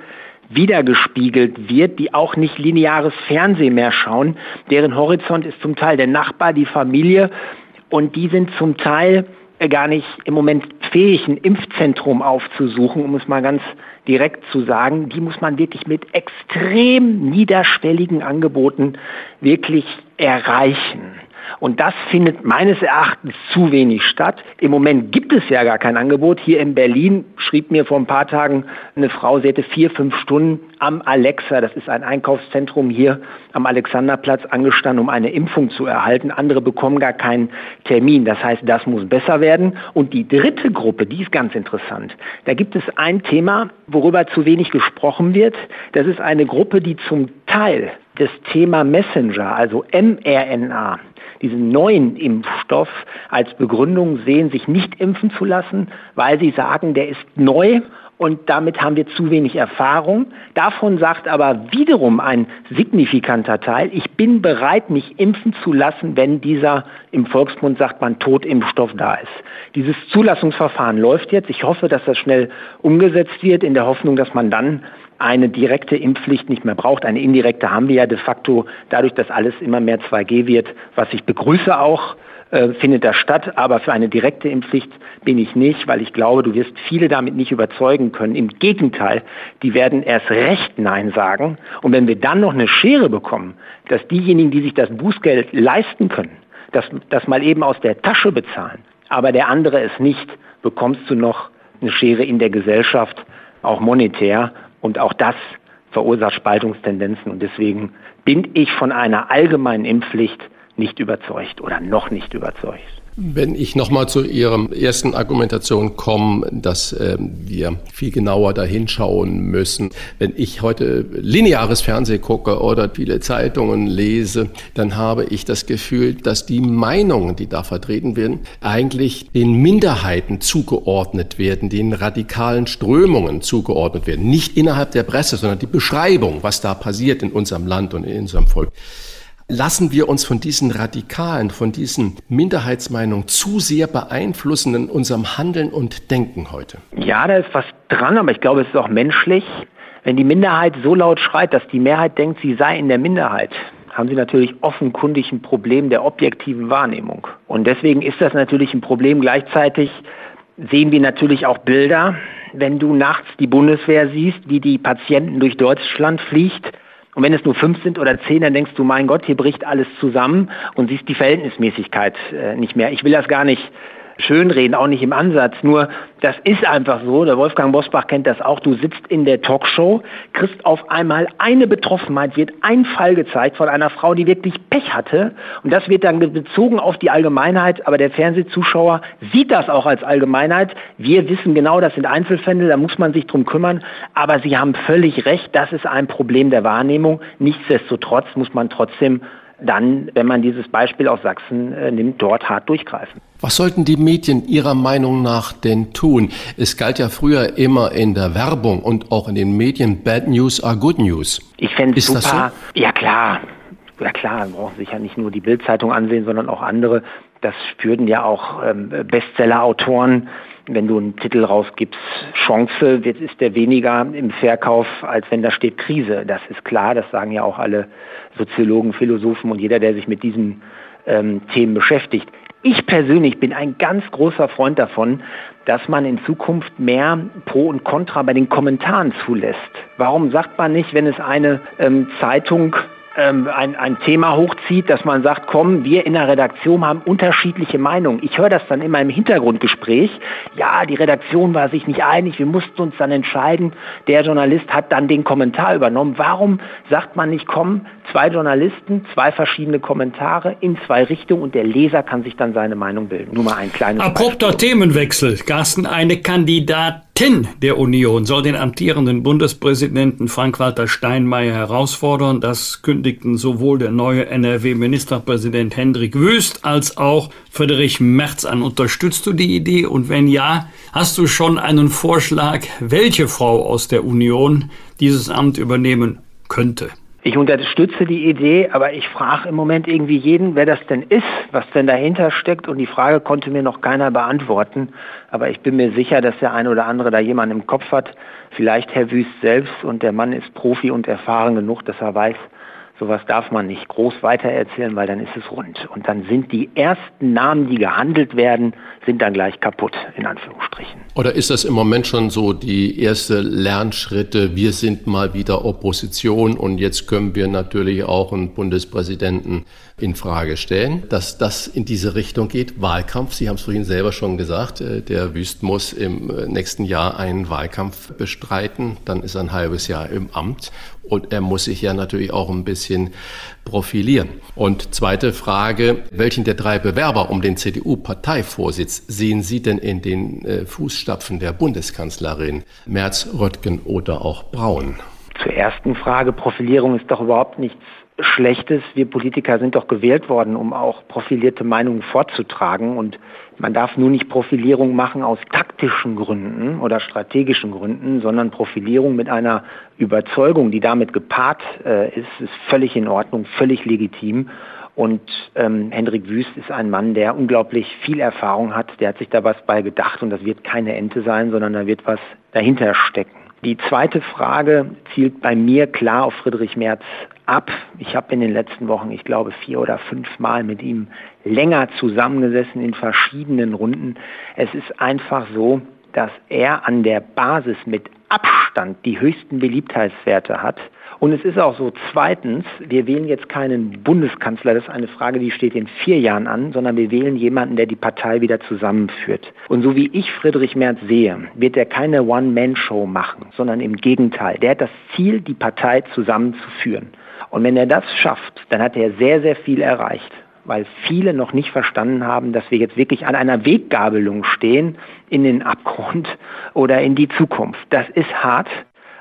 wiedergespiegelt wird, die auch nicht lineares Fernsehen mehr schauen. Deren Horizont ist zum Teil der Nachbar, die Familie und die sind zum Teil gar nicht im Moment fähig, ein Impfzentrum aufzusuchen, um es mal ganz direkt zu sagen. Die muss man wirklich mit extrem niederschwelligen Angeboten wirklich erreichen. Und das findet meines Erachtens zu wenig statt. Im Moment gibt es ja gar kein Angebot. Hier in Berlin schrieb mir vor ein paar Tagen eine Frau, sie hätte vier, fünf Stunden am Alexa, das ist ein Einkaufszentrum hier am Alexanderplatz, angestanden, um eine Impfung zu erhalten. Andere bekommen gar keinen Termin. Das heißt, das muss besser werden. Und die dritte Gruppe, die ist ganz interessant. Da gibt es ein Thema, worüber zu wenig gesprochen wird. Das ist eine Gruppe, die zum Teil das Thema Messenger, also mRNA, diesen neuen Impfstoff als Begründung sehen, sich nicht impfen zu lassen, weil sie sagen, der ist neu und damit haben wir zu wenig Erfahrung. Davon sagt aber wiederum ein signifikanter Teil, ich bin bereit, mich impfen zu lassen, wenn dieser, im Volksmund sagt man, Totimpfstoff da ist. Dieses Zulassungsverfahren läuft jetzt. Ich hoffe, dass das schnell umgesetzt wird, in der Hoffnung, dass man dann eine direkte Impfpflicht nicht mehr braucht. Eine indirekte haben wir ja de facto dadurch, dass alles immer mehr 2G wird, was ich begrüße auch, äh, findet das statt. Aber für eine direkte Impfpflicht bin ich nicht, weil ich glaube, du wirst viele damit nicht überzeugen können. Im Gegenteil, die werden erst recht Nein sagen. Und wenn wir dann noch eine Schere bekommen, dass diejenigen, die sich das Bußgeld leisten können, das, das mal eben aus der Tasche bezahlen, aber der andere es nicht, bekommst du noch eine Schere in der Gesellschaft, auch monetär. Und auch das verursacht Spaltungstendenzen. Und deswegen bin ich von einer allgemeinen Impfpflicht nicht überzeugt oder noch nicht überzeugt. Wenn ich nochmal zu Ihrem ersten Argumentation komme, dass äh, wir viel genauer dahinschauen müssen. Wenn ich heute lineares Fernsehen gucke oder viele Zeitungen lese, dann habe ich das Gefühl, dass die Meinungen, die da vertreten werden, eigentlich den Minderheiten zugeordnet werden, den radikalen Strömungen zugeordnet werden. Nicht innerhalb der Presse, sondern die Beschreibung, was da passiert in unserem Land und in unserem Volk. Lassen wir uns von diesen Radikalen, von diesen Minderheitsmeinungen zu sehr beeinflussen in unserem Handeln und Denken heute? Ja, da ist was dran, aber ich glaube, es ist auch menschlich. Wenn die Minderheit so laut schreit, dass die Mehrheit denkt, sie sei in der Minderheit, haben sie natürlich offenkundig ein Problem der objektiven Wahrnehmung. Und deswegen ist das natürlich ein Problem. Gleichzeitig sehen wir natürlich auch Bilder, wenn du nachts die Bundeswehr siehst, wie die Patienten durch Deutschland fliegt und wenn es nur fünf sind oder zehn, dann denkst du, mein Gott, hier bricht alles zusammen und siehst die Verhältnismäßigkeit äh, nicht mehr. Ich will das gar nicht schönreden, auch nicht im Ansatz. Nur das ist einfach so, der Wolfgang Bosbach kennt das auch, du sitzt in der Talkshow, kriegst auf einmal eine Betroffenheit, wird ein Fall gezeigt von einer Frau, die wirklich Pech hatte und das wird dann bezogen auf die Allgemeinheit, aber der Fernsehzuschauer sieht das auch als Allgemeinheit. Wir wissen genau, das sind Einzelfälle, da muss man sich drum kümmern, aber Sie haben völlig recht, das ist ein Problem der Wahrnehmung. Nichtsdestotrotz muss man trotzdem dann, wenn man dieses Beispiel aus Sachsen äh, nimmt, dort hart durchgreifen. Was sollten die Medien Ihrer Meinung nach denn tun? Es galt ja früher immer in der Werbung und auch in den Medien, Bad News are Good News. Ich fände es super. So? Ja klar, ja klar, man braucht sich ja nicht nur die Bildzeitung ansehen, sondern auch andere. Das spürten ja auch ähm, Bestseller-Autoren wenn du einen Titel rausgibst, Chance, jetzt ist der weniger im Verkauf, als wenn da steht Krise. Das ist klar, das sagen ja auch alle Soziologen, Philosophen und jeder, der sich mit diesen ähm, Themen beschäftigt. Ich persönlich bin ein ganz großer Freund davon, dass man in Zukunft mehr Pro und Contra bei den Kommentaren zulässt. Warum sagt man nicht, wenn es eine ähm, Zeitung ähm, ein, ein Thema hochzieht, dass man sagt, komm, wir in der Redaktion haben unterschiedliche Meinungen. Ich höre das dann immer im Hintergrundgespräch. Ja, die Redaktion war sich nicht einig, wir mussten uns dann entscheiden. Der Journalist hat dann den Kommentar übernommen. Warum sagt man nicht, komm, zwei Journalisten, zwei verschiedene Kommentare in zwei Richtungen und der Leser kann sich dann seine Meinung bilden. Nur mal ein kleines Abrupter Beispiel. Themenwechsel. Carsten, eine Kandidat Tin der Union soll den amtierenden Bundespräsidenten Frank-Walter Steinmeier herausfordern. Das kündigten sowohl der neue NRW-Ministerpräsident Hendrik Wüst als auch Friedrich Merz an. Unterstützt du die Idee? Und wenn ja, hast du schon einen Vorschlag, welche Frau aus der Union dieses Amt übernehmen könnte? Ich unterstütze die Idee, aber ich frage im Moment irgendwie jeden, wer das denn ist, was denn dahinter steckt. Und die Frage konnte mir noch keiner beantworten. Aber ich bin mir sicher, dass der eine oder andere da jemanden im Kopf hat. Vielleicht Herr Wüst selbst. Und der Mann ist Profi und erfahren genug, dass er weiß, Sowas darf man nicht groß weitererzählen, weil dann ist es rund. Und dann sind die ersten Namen, die gehandelt werden, sind dann gleich kaputt, in Anführungsstrichen. Oder ist das im Moment schon so die erste Lernschritte? Wir sind mal wieder Opposition und jetzt können wir natürlich auch einen Bundespräsidenten in Frage stellen, dass das in diese Richtung geht. Wahlkampf, Sie haben es vorhin selber schon gesagt, äh, der Wüst muss im äh, nächsten Jahr einen Wahlkampf bestreiten, dann ist er ein halbes Jahr im Amt und er muss sich ja natürlich auch ein bisschen profilieren. Und zweite Frage, welchen der drei Bewerber um den CDU-Parteivorsitz sehen Sie denn in den äh, Fußstapfen der Bundeskanzlerin Merz, Röttgen oder auch Braun? Zur ersten Frage, Profilierung ist doch überhaupt nichts Schlechtes. Wir Politiker sind doch gewählt worden, um auch profilierte Meinungen vorzutragen. Und man darf nur nicht Profilierung machen aus taktischen Gründen oder strategischen Gründen, sondern Profilierung mit einer Überzeugung, die damit gepaart äh, ist, ist völlig in Ordnung, völlig legitim. Und ähm, Hendrik Wüst ist ein Mann, der unglaublich viel Erfahrung hat. Der hat sich da was bei gedacht und das wird keine Ente sein, sondern da wird was dahinter stecken. Die zweite Frage zielt bei mir klar auf Friedrich Merz ab. Ich habe in den letzten Wochen, ich glaube, vier oder fünf Mal mit ihm länger zusammengesessen in verschiedenen Runden. Es ist einfach so, dass er an der Basis mit Abstand die höchsten Beliebtheitswerte hat und es ist auch so, zweitens, wir wählen jetzt keinen Bundeskanzler, das ist eine Frage, die steht in vier Jahren an, sondern wir wählen jemanden, der die Partei wieder zusammenführt. Und so wie ich Friedrich Merz sehe, wird er keine One-Man-Show machen, sondern im Gegenteil. Der hat das Ziel, die Partei zusammenzuführen. Und wenn er das schafft, dann hat er sehr, sehr viel erreicht. weil viele noch nicht verstanden haben, dass wir jetzt wirklich an einer Weggabelung stehen in den Abgrund oder in die Zukunft. Das ist hart,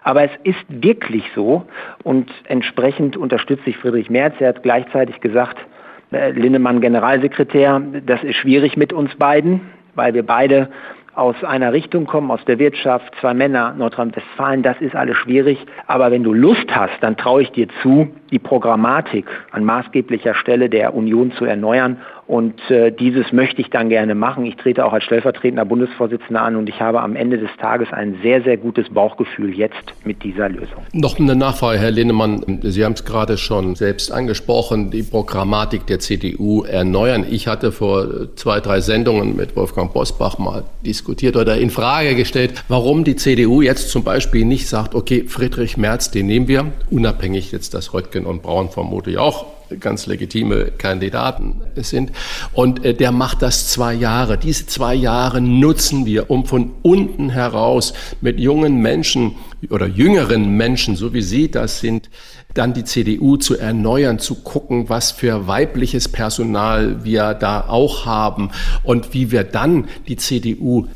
aber es ist wirklich so und entsprechend unterstütze ich Friedrich Merz. Er hat gleichzeitig gesagt, äh, Linnemann Generalsekretär, das ist schwierig mit uns beiden, weil wir beide aus einer Richtung kommen, aus der Wirtschaft, zwei Männer, Nordrhein-Westfalen, das ist alles schwierig. Aber wenn du Lust hast, dann traue ich dir zu, die Programmatik an maßgeblicher Stelle der Union zu erneuern und äh, dieses möchte ich dann gerne machen. Ich trete auch als stellvertretender Bundesvorsitzender an und ich habe am Ende des Tages ein sehr, sehr gutes Bauchgefühl jetzt mit dieser Lösung. Noch eine Nachfrage, Herr Linnemann. Sie haben es gerade schon selbst angesprochen, die Programmatik der CDU erneuern. Ich hatte vor zwei, drei Sendungen mit Wolfgang Bosbach mal diskutiert oder in Frage gestellt, warum die CDU jetzt zum Beispiel nicht sagt, okay, Friedrich Merz, den nehmen wir, unabhängig jetzt, dass Röttgen und Braun vermutlich auch ganz legitime Kandidaten sind. Und äh, der macht das zwei Jahre. Diese zwei Jahre nutzen wir, um von unten heraus mit jungen Menschen oder jüngeren Menschen, so wie Sie das sind, dann die CDU zu erneuern, zu gucken, was für weibliches Personal wir da auch haben und wie wir dann die CDU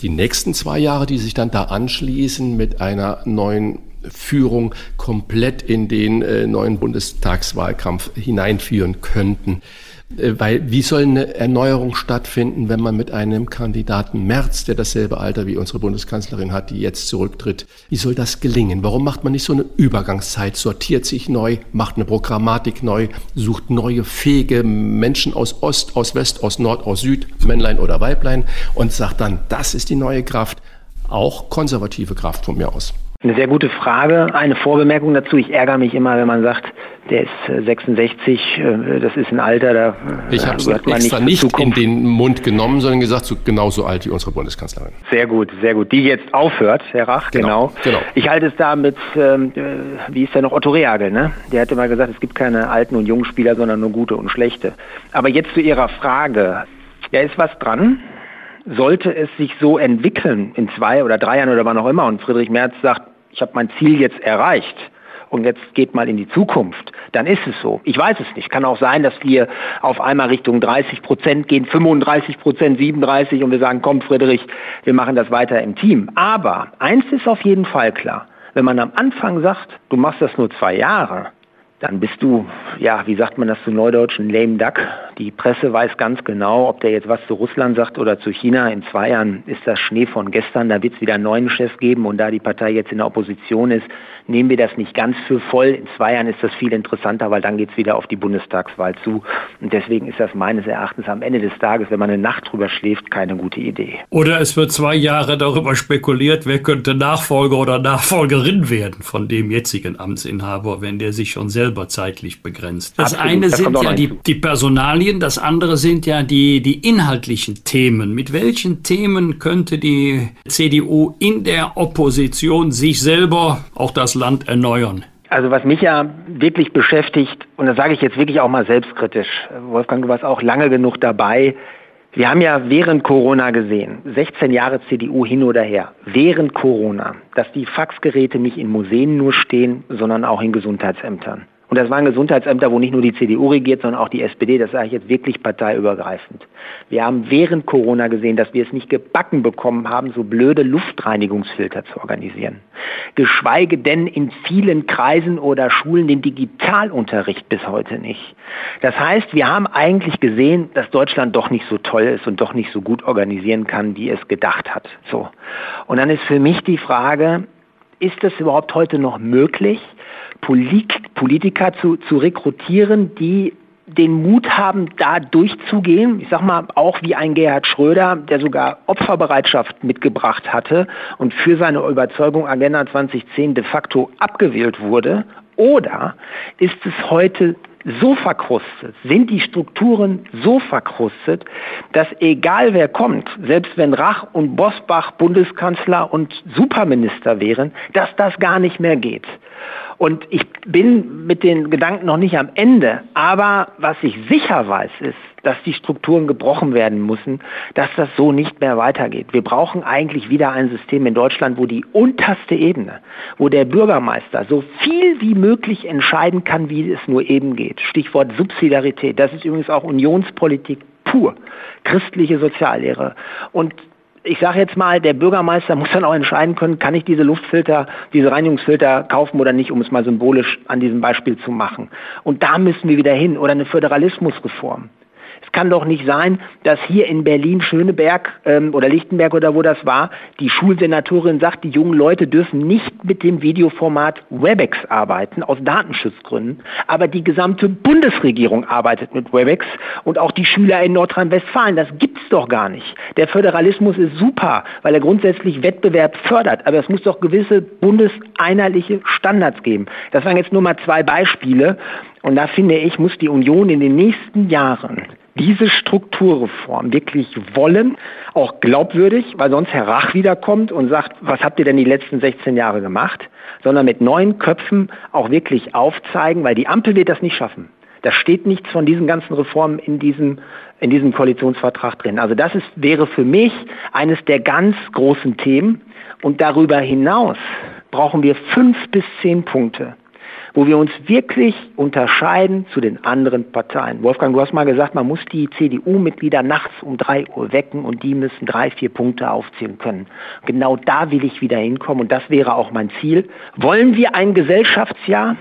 die nächsten zwei Jahre, die sich dann da anschließen, mit einer neuen Führung komplett in den äh, neuen Bundestagswahlkampf hineinführen könnten. Äh, weil wie soll eine Erneuerung stattfinden, wenn man mit einem Kandidaten Merz, der dasselbe Alter wie unsere Bundeskanzlerin hat, die jetzt zurücktritt, wie soll das gelingen? Warum macht man nicht so eine Übergangszeit, sortiert sich neu, macht eine Programmatik neu, sucht neue fähige Menschen aus Ost, aus West, aus Nord, aus Süd, Männlein oder Weiblein und sagt dann, das ist die neue Kraft, auch konservative Kraft von mir aus. Eine sehr gute Frage. Eine Vorbemerkung dazu. Ich ärgere mich immer, wenn man sagt, der ist 66, äh, äh, das ist ein Alter, da Ich habe es extra nicht, nicht in den Mund genommen, sondern gesagt, so genauso alt wie unsere Bundeskanzlerin. Sehr gut, sehr gut. Die jetzt aufhört, Herr Rach, genau. genau. genau. Ich halte es da mit, ähm, äh, wie ist der noch, Otto Rehagel, ne? Der hat immer gesagt, es gibt keine alten und jungen Spieler, sondern nur gute und schlechte. Aber jetzt zu Ihrer Frage. Da ist was dran sollte es sich so entwickeln in zwei oder drei Jahren oder wann auch immer und Friedrich Merz sagt, ich habe mein Ziel jetzt erreicht und jetzt geht mal in die Zukunft, dann ist es so. Ich weiß es nicht. Kann auch sein, dass wir auf einmal Richtung 30 Prozent gehen, 35 Prozent, 37 und wir sagen, komm Friedrich, wir machen das weiter im Team. Aber eins ist auf jeden Fall klar. Wenn man am Anfang sagt, du machst das nur zwei Jahre, dann bist du, ja, wie sagt man das zu Neudeutschen, lame duck. Die Presse weiß ganz genau, ob der jetzt was zu Russland sagt oder zu China. In zwei Jahren ist das Schnee von gestern, da wird es wieder einen neuen Chef geben und da die Partei jetzt in der Opposition ist, nehmen wir das nicht ganz für voll. In zwei Jahren ist das viel interessanter, weil dann geht es wieder auf die Bundestagswahl zu. Und deswegen ist das meines Erachtens am Ende des Tages, wenn man eine Nacht drüber schläft, keine gute Idee. Oder es wird zwei Jahre darüber spekuliert, wer könnte Nachfolger oder Nachfolgerin werden von dem jetzigen Amtsinhaber, wenn der sich schon selber zeitlich begrenzt. Das Absolut, eine das sind ja die, die Personalien, das andere sind ja die, die inhaltlichen Themen. Mit welchen Themen könnte die CDU in der Opposition sich selber auch das Land erneuern? Also was mich ja wirklich beschäftigt, und das sage ich jetzt wirklich auch mal selbstkritisch, Wolfgang, du warst auch lange genug dabei, wir haben ja während Corona gesehen, 16 Jahre CDU hin oder her, während Corona, dass die Faxgeräte nicht in Museen nur stehen, sondern auch in Gesundheitsämtern. Und das waren Gesundheitsämter, wo nicht nur die CDU regiert, sondern auch die SPD. Das sage ich jetzt wirklich parteiübergreifend. Wir haben während Corona gesehen, dass wir es nicht gebacken bekommen haben, so blöde Luftreinigungsfilter zu organisieren. Geschweige denn in vielen Kreisen oder Schulen den Digitalunterricht bis heute nicht. Das heißt, wir haben eigentlich gesehen, dass Deutschland doch nicht so toll ist und doch nicht so gut organisieren kann, wie es gedacht hat. So. Und dann ist für mich die Frage, ist es überhaupt heute noch möglich, Politiker zu, zu rekrutieren, die den Mut haben, da durchzugehen. Ich sag mal, auch wie ein Gerhard Schröder, der sogar Opferbereitschaft mitgebracht hatte und für seine Überzeugung Agenda 2010 de facto abgewählt wurde. Oder ist es heute so verkrustet, sind die Strukturen so verkrustet, dass egal wer kommt, selbst wenn Rach und Bosbach Bundeskanzler und Superminister wären, dass das gar nicht mehr geht. Und ich bin mit den Gedanken noch nicht am Ende. Aber was ich sicher weiß, ist, dass die Strukturen gebrochen werden müssen, dass das so nicht mehr weitergeht. Wir brauchen eigentlich wieder ein System in Deutschland, wo die unterste Ebene, wo der Bürgermeister so viel wie möglich entscheiden kann, wie es nur eben geht. Stichwort Subsidiarität. Das ist übrigens auch Unionspolitik pur. Christliche Soziallehre. Und ich sage jetzt mal, der Bürgermeister muss dann auch entscheiden können, kann ich diese Luftfilter, diese Reinigungsfilter kaufen oder nicht, um es mal symbolisch an diesem Beispiel zu machen. Und da müssen wir wieder hin. Oder eine Föderalismusreform. Es kann doch nicht sein, dass hier in Berlin Schöneberg ähm, oder Lichtenberg oder wo das war, die Schulsenatorin sagt, die jungen Leute dürfen nicht mit dem Videoformat WebEx arbeiten, aus Datenschutzgründen. Aber die gesamte Bundesregierung arbeitet mit WebEx und auch die Schüler in Nordrhein-Westfalen. Das gibt's doch gar nicht. Der Föderalismus ist super, weil er grundsätzlich Wettbewerb fördert. Aber es muss doch gewisse bundeseinheitliche Standards geben. Das waren jetzt nur mal zwei Beispiele. Und da finde ich, muss die Union in den nächsten Jahren diese Strukturreform wirklich wollen, auch glaubwürdig, weil sonst Herr Rach wiederkommt und sagt, was habt ihr denn die letzten 16 Jahre gemacht, sondern mit neuen Köpfen auch wirklich aufzeigen, weil die Ampel wird das nicht schaffen. Da steht nichts von diesen ganzen Reformen in diesem, in diesem Koalitionsvertrag drin. Also das ist, wäre für mich eines der ganz großen Themen. Und darüber hinaus brauchen wir fünf bis zehn Punkte, wo wir uns wirklich unterscheiden zu den anderen Parteien. Wolfgang, du hast mal gesagt, man muss die CDU-Mitglieder nachts um drei Uhr wecken und die müssen drei, vier Punkte aufzählen können. Genau da will ich wieder hinkommen und das wäre auch mein Ziel. Wollen wir ein Gesellschaftsjahr?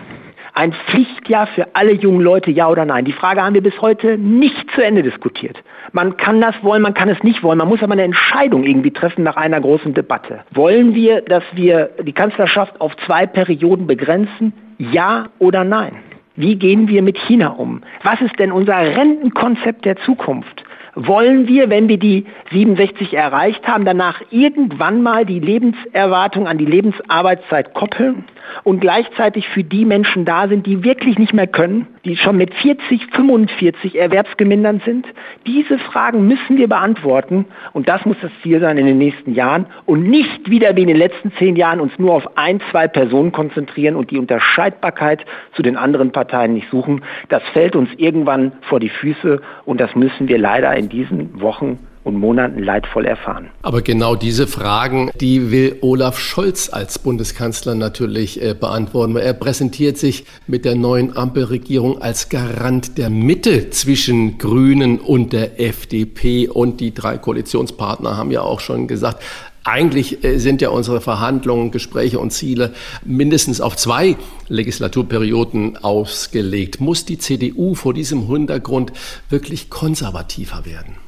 Ein Pflichtjahr für alle jungen Leute, ja oder nein? Die Frage haben wir bis heute nicht zu Ende diskutiert. Man kann das wollen, man kann es nicht wollen. Man muss aber eine Entscheidung irgendwie treffen nach einer großen Debatte. Wollen wir, dass wir die Kanzlerschaft auf zwei Perioden begrenzen? Ja oder nein? Wie gehen wir mit China um? Was ist denn unser Rentenkonzept der Zukunft? wollen wir, wenn wir die 67 erreicht haben, danach irgendwann mal die Lebenserwartung an die Lebensarbeitszeit koppeln und gleichzeitig für die Menschen da sind, die wirklich nicht mehr können, die schon mit 40, 45 erwerbsgemindert sind? Diese Fragen müssen wir beantworten und das muss das Ziel sein in den nächsten Jahren und nicht wieder wie in den letzten zehn Jahren uns nur auf ein, zwei Personen konzentrieren und die Unterscheidbarkeit zu den anderen Parteien nicht suchen. Das fällt uns irgendwann vor die Füße und das müssen wir leider in diesen Wochen und Monaten leidvoll erfahren. Aber genau diese Fragen, die will Olaf Scholz als Bundeskanzler natürlich äh, beantworten, er präsentiert sich mit der neuen Ampelregierung als Garant der Mitte zwischen Grünen und der FDP. Und die drei Koalitionspartner haben ja auch schon gesagt, eigentlich äh, sind ja unsere Verhandlungen, Gespräche und Ziele mindestens auf zwei Legislaturperioden ausgelegt. Muss die CDU vor diesem Hintergrund wirklich konservativer werden?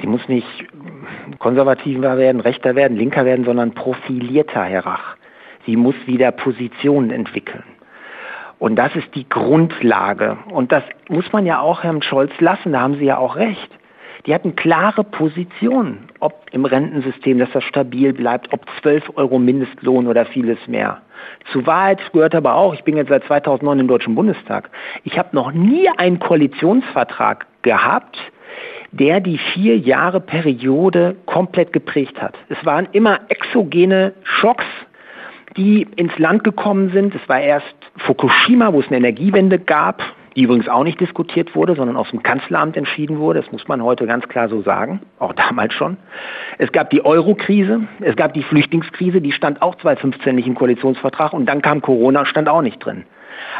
Sie muss nicht konservativer werden, rechter werden, linker werden, sondern profilierter, Herr Rach. Sie muss wieder Positionen entwickeln. Und das ist die Grundlage. Und das muss man ja auch Herrn Scholz lassen, da haben Sie ja auch recht. Die hatten klare Positionen, ob im Rentensystem, dass das stabil bleibt, ob 12 Euro Mindestlohn oder vieles mehr. Zu Wahrheit gehört aber auch, ich bin jetzt seit 2009 im Deutschen Bundestag, ich habe noch nie einen Koalitionsvertrag gehabt, der die vier Jahre Periode komplett geprägt hat. Es waren immer exogene Schocks, die ins Land gekommen sind. Es war erst Fukushima, wo es eine Energiewende gab, die übrigens auch nicht diskutiert wurde, sondern aus dem Kanzleramt entschieden wurde. Das muss man heute ganz klar so sagen, auch damals schon. Es gab die Euro-Krise, es gab die Flüchtlingskrise, die stand auch 2015 nicht im Koalitionsvertrag und dann kam Corona, stand auch nicht drin.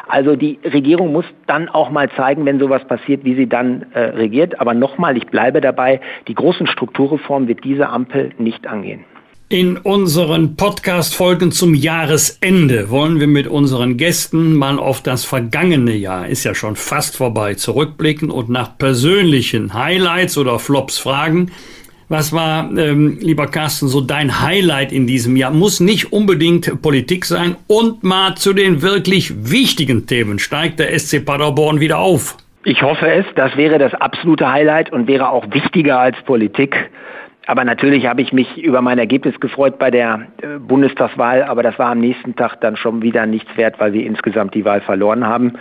Also die Regierung muss dann auch mal zeigen, wenn sowas passiert, wie sie dann äh, regiert. Aber nochmal, ich bleibe dabei, die großen Strukturreformen wird diese Ampel nicht angehen. In unseren Podcast-Folgen zum Jahresende wollen wir mit unseren Gästen mal auf das vergangene Jahr, ist ja schon fast vorbei, zurückblicken und nach persönlichen Highlights oder Flops fragen. Was war, ähm, lieber Carsten, so dein Highlight in diesem Jahr? Muss nicht unbedingt Politik sein. Und mal zu den wirklich wichtigen Themen. Steigt der SC Paderborn wieder auf? Ich hoffe es. Das wäre das absolute Highlight und wäre auch wichtiger als Politik. Aber natürlich habe ich mich über mein Ergebnis gefreut bei der äh, Bundestagswahl, aber das war am nächsten Tag dann schon wieder nichts wert, weil wir insgesamt die Wahl verloren haben.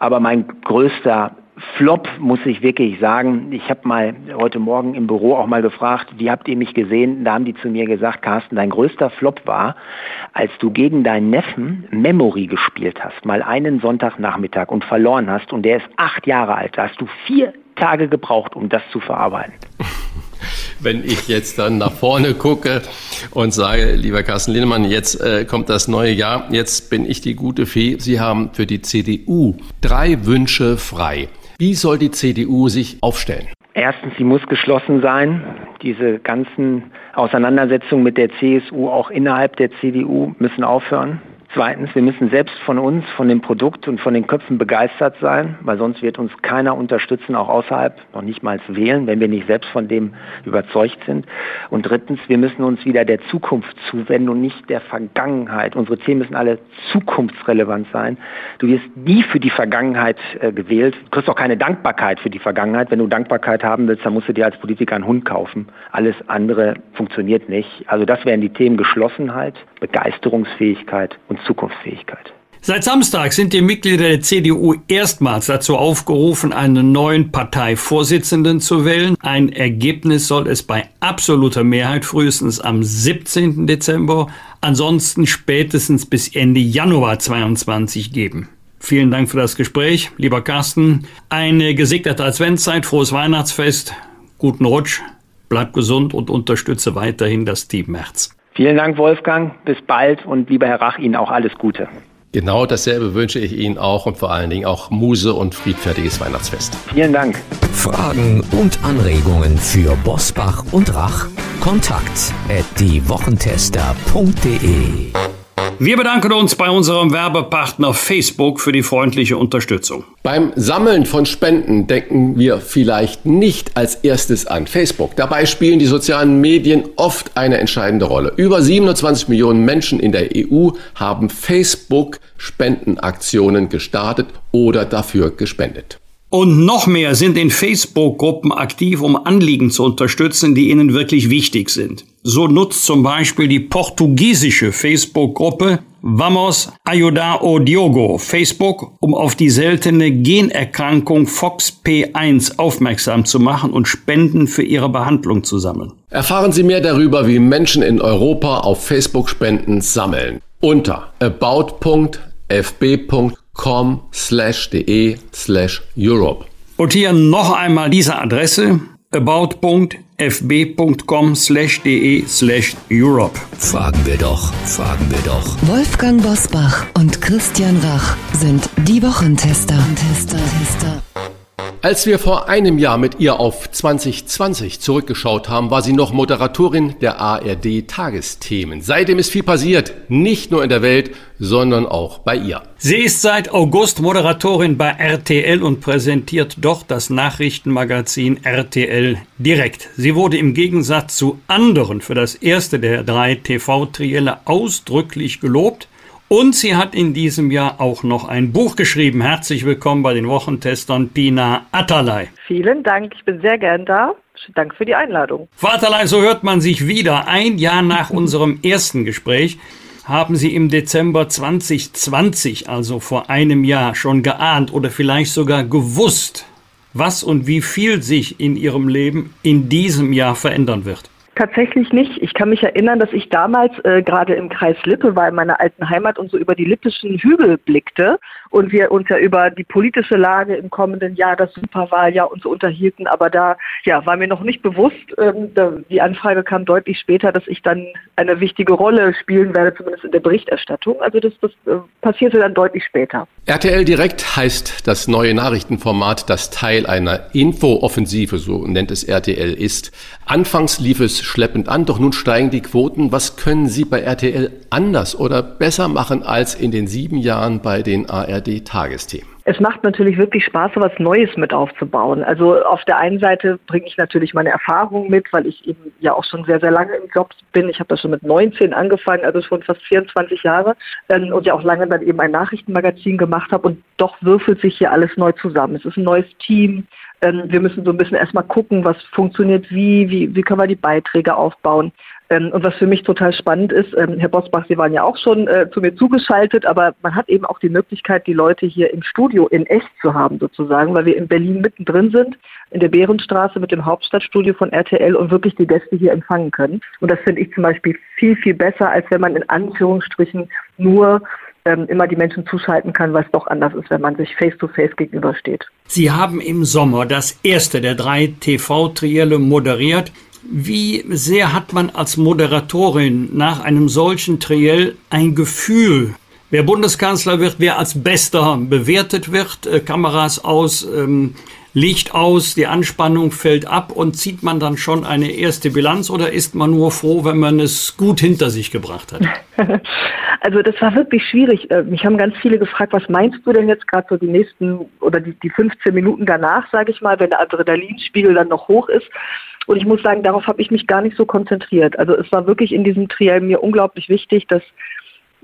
Aber mein größter Flop muss ich wirklich sagen. Ich habe mal heute Morgen im Büro auch mal gefragt, wie habt ihr mich gesehen? Da haben die zu mir gesagt, Carsten, dein größter Flop war, als du gegen deinen Neffen Memory gespielt hast, mal einen Sonntagnachmittag und verloren hast und der ist acht Jahre alt. Da hast du vier Tage gebraucht, um das zu verarbeiten. Wenn ich jetzt dann nach vorne gucke und sage, lieber Carsten Lindemann, jetzt äh, kommt das neue Jahr, jetzt bin ich die gute Fee. Sie haben für die CDU drei Wünsche frei. Wie soll die CDU sich aufstellen? Erstens, sie muss geschlossen sein. Diese ganzen Auseinandersetzungen mit der CSU auch innerhalb der CDU müssen aufhören. Zweitens, wir müssen selbst von uns, von dem Produkt und von den Köpfen begeistert sein, weil sonst wird uns keiner unterstützen, auch außerhalb, noch nicht mal wählen, wenn wir nicht selbst von dem überzeugt sind. Und drittens, wir müssen uns wieder der Zukunft zuwenden und nicht der Vergangenheit. Unsere Themen müssen alle zukunftsrelevant sein. Du wirst nie für die Vergangenheit äh, gewählt. Du kriegst auch keine Dankbarkeit für die Vergangenheit. Wenn du Dankbarkeit haben willst, dann musst du dir als Politiker einen Hund kaufen. Alles andere funktioniert nicht. Also das wären die Themen Geschlossenheit, Begeisterungsfähigkeit und Zukunftsfähigkeit. Seit Samstag sind die Mitglieder der CDU erstmals dazu aufgerufen, einen neuen Parteivorsitzenden zu wählen. Ein Ergebnis soll es bei absoluter Mehrheit frühestens am 17. Dezember, ansonsten spätestens bis Ende Januar 2022 geben. Vielen Dank für das Gespräch, lieber Carsten. Eine gesegnete Adventszeit, frohes Weihnachtsfest, guten Rutsch, bleib gesund und unterstütze weiterhin das Team März. Vielen Dank, Wolfgang. Bis bald und lieber Herr Rach, Ihnen auch alles Gute. Genau dasselbe wünsche ich Ihnen auch und vor allen Dingen auch Muse und friedfertiges Weihnachtsfest. Vielen Dank. Fragen und Anregungen für Bosbach und Rach? Kontakt at diewochentester.de wir bedanken uns bei unserem Werbepartner Facebook für die freundliche Unterstützung. Beim Sammeln von Spenden denken wir vielleicht nicht als erstes an Facebook. Dabei spielen die sozialen Medien oft eine entscheidende Rolle. Über 27 Millionen Menschen in der EU haben Facebook Spendenaktionen gestartet oder dafür gespendet. Und noch mehr sind in Facebook-Gruppen aktiv, um Anliegen zu unterstützen, die ihnen wirklich wichtig sind. So nutzt zum Beispiel die portugiesische Facebook-Gruppe Vamos Ayudar o Diogo Facebook, um auf die seltene Generkrankung FOXP1 aufmerksam zu machen und Spenden für ihre Behandlung zu sammeln. Erfahren Sie mehr darüber, wie Menschen in Europa auf Facebook Spenden sammeln. Unter about.fb.com com slash de slash Europe. Und hier noch einmal diese Adresse about.fb.com slash de slash Europe. Fragen wir doch, fragen wir doch. Wolfgang Bosbach und Christian Rach sind die Wochentester. Tester, Tester. Als wir vor einem Jahr mit ihr auf 2020 zurückgeschaut haben, war sie noch Moderatorin der ARD Tagesthemen. Seitdem ist viel passiert, nicht nur in der Welt, sondern auch bei ihr. Sie ist seit August Moderatorin bei RTL und präsentiert dort das Nachrichtenmagazin RTL direkt. Sie wurde im Gegensatz zu anderen für das erste der drei TV-Trielle ausdrücklich gelobt. Und sie hat in diesem Jahr auch noch ein Buch geschrieben. Herzlich willkommen bei den Wochentestern Pina Atalay. Vielen Dank, ich bin sehr gern da. Danke für die Einladung. Atalay, so hört man sich wieder. Ein Jahr nach unserem ersten Gespräch haben Sie im Dezember 2020, also vor einem Jahr, schon geahnt oder vielleicht sogar gewusst, was und wie viel sich in Ihrem Leben in diesem Jahr verändern wird? Tatsächlich nicht. Ich kann mich erinnern, dass ich damals äh, gerade im Kreis Lippe war, in meiner alten Heimat und so über die lippischen Hügel blickte und wir uns ja über die politische Lage im kommenden Jahr, das Superwahljahr und so unterhielten. Aber da ja, war mir noch nicht bewusst, ähm, die Anfrage kam deutlich später, dass ich dann eine wichtige Rolle spielen werde, zumindest in der Berichterstattung. Also das, das äh, passierte dann deutlich später. RTL Direkt heißt das neue Nachrichtenformat, das Teil einer Infooffensive, so nennt es RTL, ist. Anfangs lief es schleppend an, doch nun steigen die Quoten. Was können Sie bei RTL anders oder besser machen als in den sieben Jahren bei den ARD-Tagesthemen? Es macht natürlich wirklich Spaß, was Neues mit aufzubauen. Also auf der einen Seite bringe ich natürlich meine Erfahrungen mit, weil ich eben ja auch schon sehr, sehr lange im Job bin. Ich habe das schon mit 19 angefangen, also schon fast 24 Jahre ähm, und ja auch lange dann eben ein Nachrichtenmagazin gemacht habe. Und doch würfelt sich hier alles neu zusammen. Es ist ein neues Team. Ähm, wir müssen so ein bisschen erstmal gucken, was funktioniert wie, wie, wie können wir die Beiträge aufbauen. Ähm, und was für mich total spannend ist, ähm, Herr Bosbach, Sie waren ja auch schon äh, zu mir zugeschaltet, aber man hat eben auch die Möglichkeit, die Leute hier im Studio in echt zu haben sozusagen, weil wir in Berlin mittendrin sind, in der Bärenstraße mit dem Hauptstadtstudio von RTL und wirklich die Gäste hier empfangen können. Und das finde ich zum Beispiel viel, viel besser, als wenn man in Anführungsstrichen nur ähm, immer die Menschen zuschalten kann, es doch anders ist, wenn man sich face-to-face -face gegenübersteht. Sie haben im Sommer das erste der drei TV-Trielle moderiert. Wie sehr hat man als Moderatorin nach einem solchen Triell ein Gefühl, wer Bundeskanzler wird, wer als Bester bewertet wird, äh, Kameras aus, ähm, Licht aus, die Anspannung fällt ab und zieht man dann schon eine erste Bilanz oder ist man nur froh, wenn man es gut hinter sich gebracht hat? Also das war wirklich schwierig. Äh, mich haben ganz viele gefragt, was meinst du denn jetzt gerade so die nächsten oder die, die 15 Minuten danach, sage ich mal, wenn der Adrenalinspiegel dann noch hoch ist. Und ich muss sagen, darauf habe ich mich gar nicht so konzentriert. Also es war wirklich in diesem Triell mir unglaublich wichtig, dass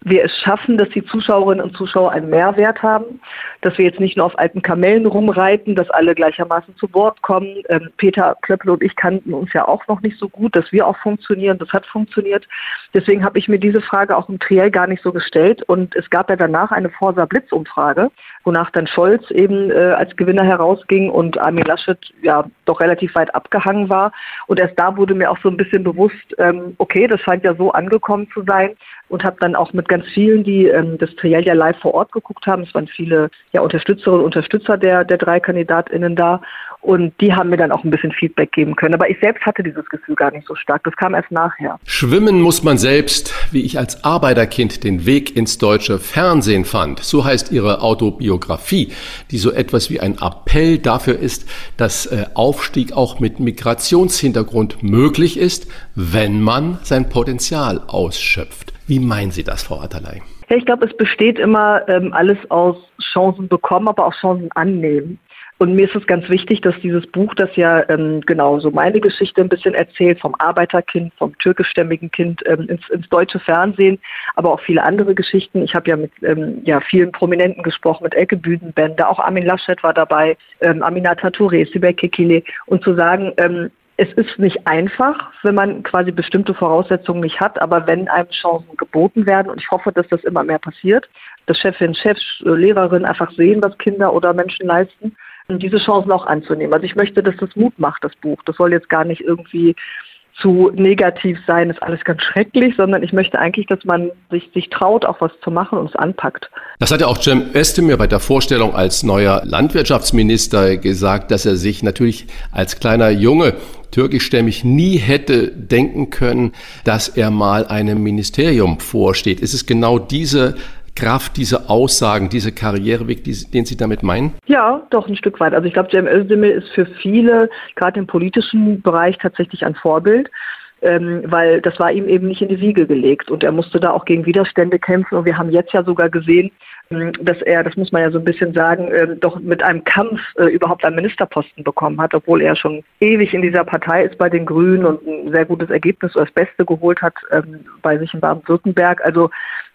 wir es schaffen, dass die Zuschauerinnen und Zuschauer einen Mehrwert haben, dass wir jetzt nicht nur auf alten Kamellen rumreiten, dass alle gleichermaßen zu Wort kommen. Ähm, Peter Klöppel und ich kannten uns ja auch noch nicht so gut, dass wir auch funktionieren. Das hat funktioniert. Deswegen habe ich mir diese Frage auch im Triell gar nicht so gestellt. Und es gab ja danach eine Forsa Blitzumfrage, wonach dann Scholz eben äh, als Gewinner herausging und Armin Laschet ja doch relativ weit abgehangen war. Und erst da wurde mir auch so ein bisschen bewusst, ähm, okay, das scheint ja so angekommen zu sein. Und habe dann auch mit ganz vielen, die ähm, das Triell ja live vor Ort geguckt haben, es waren viele ja, Unterstützerinnen und Unterstützer der, der drei KandidatInnen da und die haben mir dann auch ein bisschen Feedback geben können. Aber ich selbst hatte dieses Gefühl gar nicht so stark. Das kam erst nachher. Schwimmen muss man selbst, wie ich als Arbeiterkind den Weg ins deutsche Fernsehen fand. So heißt ihre Autobiografie, die so etwas wie ein Appell dafür ist, dass äh, Aufstieg auch mit Migrationshintergrund möglich ist, wenn man sein Potenzial ausschöpft. Wie meinen Sie das, Frau? Ja, ich glaube, es besteht immer ähm, alles aus Chancen bekommen, aber auch Chancen annehmen. Und mir ist es ganz wichtig, dass dieses Buch, das ja ähm, genau so meine Geschichte ein bisschen erzählt, vom Arbeiterkind, vom türkischstämmigen Kind ähm, ins, ins deutsche Fernsehen, aber auch viele andere Geschichten. Ich habe ja mit ähm, ja, vielen Prominenten gesprochen, mit Elke Büdenbender, auch Armin Laschet war dabei, ähm, Aminata Touré, Sibel Kekile. Und zu sagen, ähm, es ist nicht einfach, wenn man quasi bestimmte Voraussetzungen nicht hat, aber wenn einem Chancen geboten werden, und ich hoffe, dass das immer mehr passiert, dass Chefin, Chefs, äh, Lehrerinnen einfach sehen, was Kinder oder Menschen leisten, diese Chancen auch anzunehmen. Also ich möchte, dass das Mut macht, das Buch. Das soll jetzt gar nicht irgendwie zu negativ sein, ist alles ganz schrecklich, sondern ich möchte eigentlich, dass man sich, sich traut, auch was zu machen und es anpackt. Das hat ja auch Cem Özdemir bei der Vorstellung als neuer Landwirtschaftsminister gesagt, dass er sich natürlich als kleiner Junge türkischstämmig nie hätte denken können, dass er mal einem Ministerium vorsteht. Ist es genau diese Kraft, diese Aussagen, diese Karriereweg, den Sie damit meinen? Ja, doch ein Stück weit. Also ich glaube, Cem Özdemir ist für viele, gerade im politischen Bereich, tatsächlich ein Vorbild. Ähm, weil das war ihm eben nicht in die Wiege gelegt und er musste da auch gegen Widerstände kämpfen und wir haben jetzt ja sogar gesehen, ähm, dass er, das muss man ja so ein bisschen sagen, äh, doch mit einem Kampf äh, überhaupt einen Ministerposten bekommen hat, obwohl er schon ewig in dieser Partei ist bei den Grünen und ein sehr gutes Ergebnis oder das Beste geholt hat ähm, bei sich in Baden-Württemberg. Also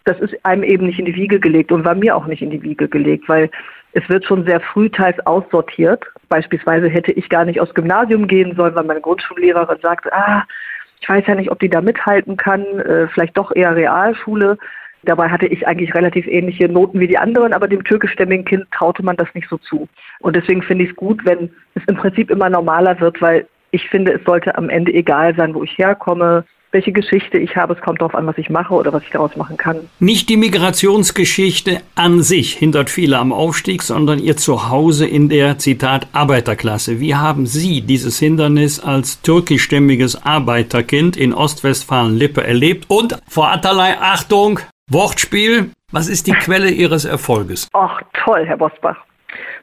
das ist einem eben nicht in die Wiege gelegt und war mir auch nicht in die Wiege gelegt, weil es wird schon sehr früh teils aussortiert. Beispielsweise hätte ich gar nicht aufs Gymnasium gehen sollen, weil meine Grundschullehrerin sagt, ah, ich weiß ja nicht, ob die da mithalten kann, äh, vielleicht doch eher Realschule. Dabei hatte ich eigentlich relativ ähnliche Noten wie die anderen, aber dem türkischstämmigen Kind traute man das nicht so zu. Und deswegen finde ich es gut, wenn es im Prinzip immer normaler wird, weil ich finde, es sollte am Ende egal sein, wo ich herkomme, welche Geschichte ich habe. Es kommt darauf an, was ich mache oder was ich daraus machen kann. Nicht die Migrationsgeschichte an sich hindert viele am Aufstieg, sondern ihr Zuhause in der, Zitat, Arbeiterklasse. Wie haben Sie dieses Hindernis als türkischstämmiges Arbeiterkind in Ostwestfalen-Lippe erlebt? Und, Frau Atterlei, Achtung, Wortspiel, was ist die Quelle Ihres Erfolges? Ach, toll, Herr Bosbach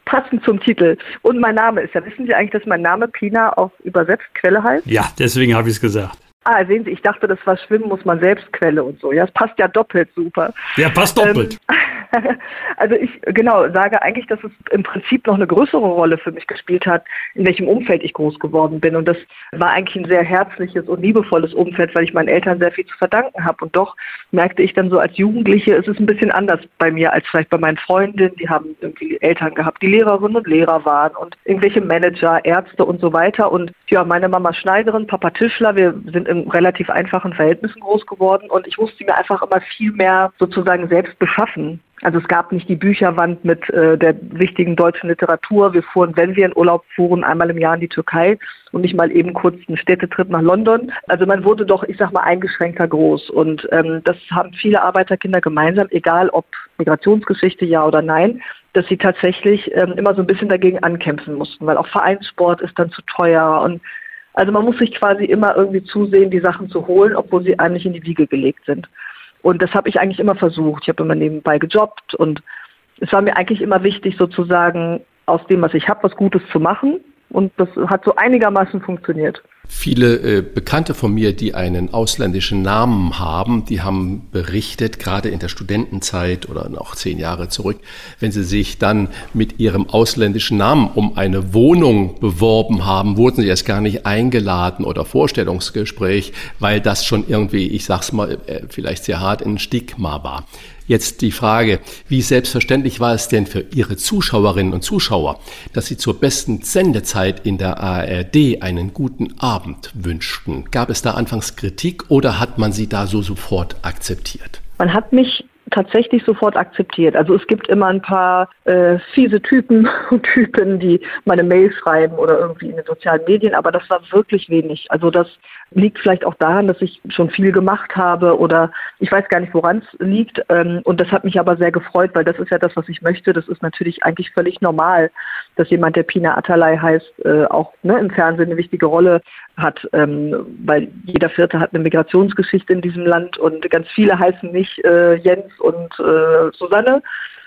passend zum Titel. Und mein Name ist ja, wissen Sie eigentlich, dass mein Name Pina auf übersetzt Quelle heißt? Ja, deswegen habe ich es gesagt. Ah, sehen Sie, ich dachte, das war Schwimmen muss man selbst Quelle und so. Ja, es passt ja doppelt super. Ja, passt doppelt. Ähm, also ich genau sage eigentlich, dass es im Prinzip noch eine größere Rolle für mich gespielt hat, in welchem Umfeld ich groß geworden bin. Und das war eigentlich ein sehr herzliches und liebevolles Umfeld, weil ich meinen Eltern sehr viel zu verdanken habe. Und doch merkte ich dann so als Jugendliche, es ist ein bisschen anders bei mir als vielleicht bei meinen Freundinnen. Die haben irgendwie Eltern gehabt, die Lehrerinnen und Lehrer waren und irgendwelche Manager, Ärzte und so weiter. Und ja, meine Mama Schneiderin, Papa Tischler, wir sind in relativ einfachen Verhältnissen groß geworden und ich musste mir einfach immer viel mehr sozusagen selbst beschaffen. Also es gab nicht die Bücherwand mit äh, der wichtigen deutschen Literatur. Wir fuhren, wenn wir in Urlaub fuhren, einmal im Jahr in die Türkei und nicht mal eben kurz einen Städtetrip nach London. Also man wurde doch, ich sag mal, eingeschränkter groß. Und ähm, das haben viele Arbeiterkinder gemeinsam, egal ob Migrationsgeschichte ja oder nein, dass sie tatsächlich ähm, immer so ein bisschen dagegen ankämpfen mussten, weil auch Vereinssport ist dann zu teuer und also man muss sich quasi immer irgendwie zusehen, die Sachen zu holen, obwohl sie eigentlich in die Wiege gelegt sind. Und das habe ich eigentlich immer versucht. Ich habe immer nebenbei gejobbt und es war mir eigentlich immer wichtig, sozusagen aus dem, was ich habe, was Gutes zu machen. Und das hat so einigermaßen funktioniert. Viele äh, Bekannte von mir, die einen ausländischen Namen haben, die haben berichtet, gerade in der Studentenzeit oder noch zehn Jahre zurück, wenn sie sich dann mit ihrem ausländischen Namen um eine Wohnung beworben haben, wurden sie erst gar nicht eingeladen oder Vorstellungsgespräch, weil das schon irgendwie, ich sag's mal, äh, vielleicht sehr hart ein Stigma war. Jetzt die Frage, wie selbstverständlich war es denn für Ihre Zuschauerinnen und Zuschauer, dass Sie zur besten Sendezeit in der ARD einen guten Abend wünschten? Gab es da anfangs Kritik oder hat man sie da so sofort akzeptiert? Man hat mich tatsächlich sofort akzeptiert. Also es gibt immer ein paar äh, fiese Typen und Typen, die meine Mail schreiben oder irgendwie in den sozialen Medien, aber das war wirklich wenig. Also das liegt vielleicht auch daran, dass ich schon viel gemacht habe oder ich weiß gar nicht, woran es liegt. Ähm, und das hat mich aber sehr gefreut, weil das ist ja das, was ich möchte. Das ist natürlich eigentlich völlig normal, dass jemand, der Pina Atalay heißt, äh, auch ne, im Fernsehen eine wichtige Rolle hat, ähm, weil jeder Vierte hat eine Migrationsgeschichte in diesem Land und ganz viele heißen nicht äh, Jens und äh, Susanne.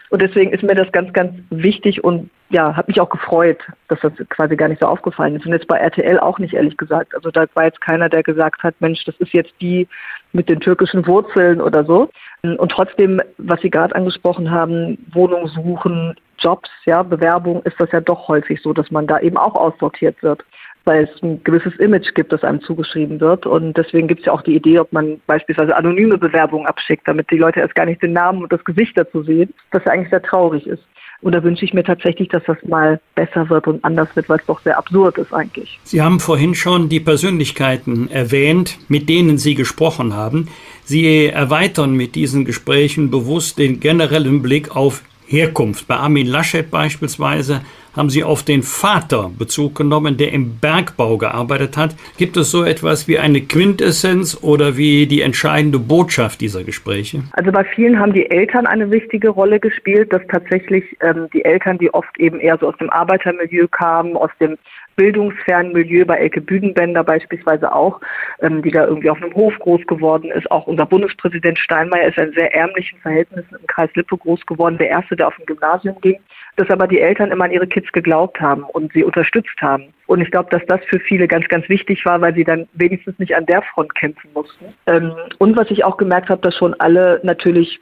Und deswegen ist mir das ganz, ganz wichtig und ja, hat mich auch gefreut, dass das quasi gar nicht so aufgefallen ist. Und jetzt bei RTL auch nicht, ehrlich gesagt. Also da war jetzt keiner, der gesagt hat, Mensch, das ist jetzt die mit den türkischen Wurzeln oder so. Und trotzdem, was Sie gerade angesprochen haben, Wohnung suchen, Jobs, ja, Bewerbung, ist das ja doch häufig so, dass man da eben auch aussortiert wird weil es ein gewisses Image gibt, das einem zugeschrieben wird. Und deswegen gibt es ja auch die Idee, ob man beispielsweise anonyme Bewerbungen abschickt, damit die Leute erst gar nicht den Namen und das Gesicht dazu sehen, was ja eigentlich sehr traurig ist. Und da wünsche ich mir tatsächlich, dass das mal besser wird und anders wird, weil es doch sehr absurd ist eigentlich. Sie haben vorhin schon die Persönlichkeiten erwähnt, mit denen Sie gesprochen haben. Sie erweitern mit diesen Gesprächen bewusst den generellen Blick auf Herkunft. Bei Armin Laschet beispielsweise haben Sie auf den Vater Bezug genommen, der im Bergbau gearbeitet hat. Gibt es so etwas wie eine Quintessenz oder wie die entscheidende Botschaft dieser Gespräche? Also bei vielen haben die Eltern eine wichtige Rolle gespielt, dass tatsächlich ähm, die Eltern, die oft eben eher so aus dem Arbeitermilieu kamen, aus dem bildungsfernen Milieu bei Elke Büdenbender beispielsweise auch, ähm, die da irgendwie auf einem Hof groß geworden ist. Auch unser Bundespräsident Steinmeier ist in sehr ärmlichen Verhältnissen im Kreis Lippe groß geworden, der erste, der auf ein Gymnasium ging, dass aber die Eltern immer an ihre Kids geglaubt haben und sie unterstützt haben. Und ich glaube, dass das für viele ganz, ganz wichtig war, weil sie dann wenigstens nicht an der Front kämpfen mussten. Ähm, und was ich auch gemerkt habe, dass schon alle natürlich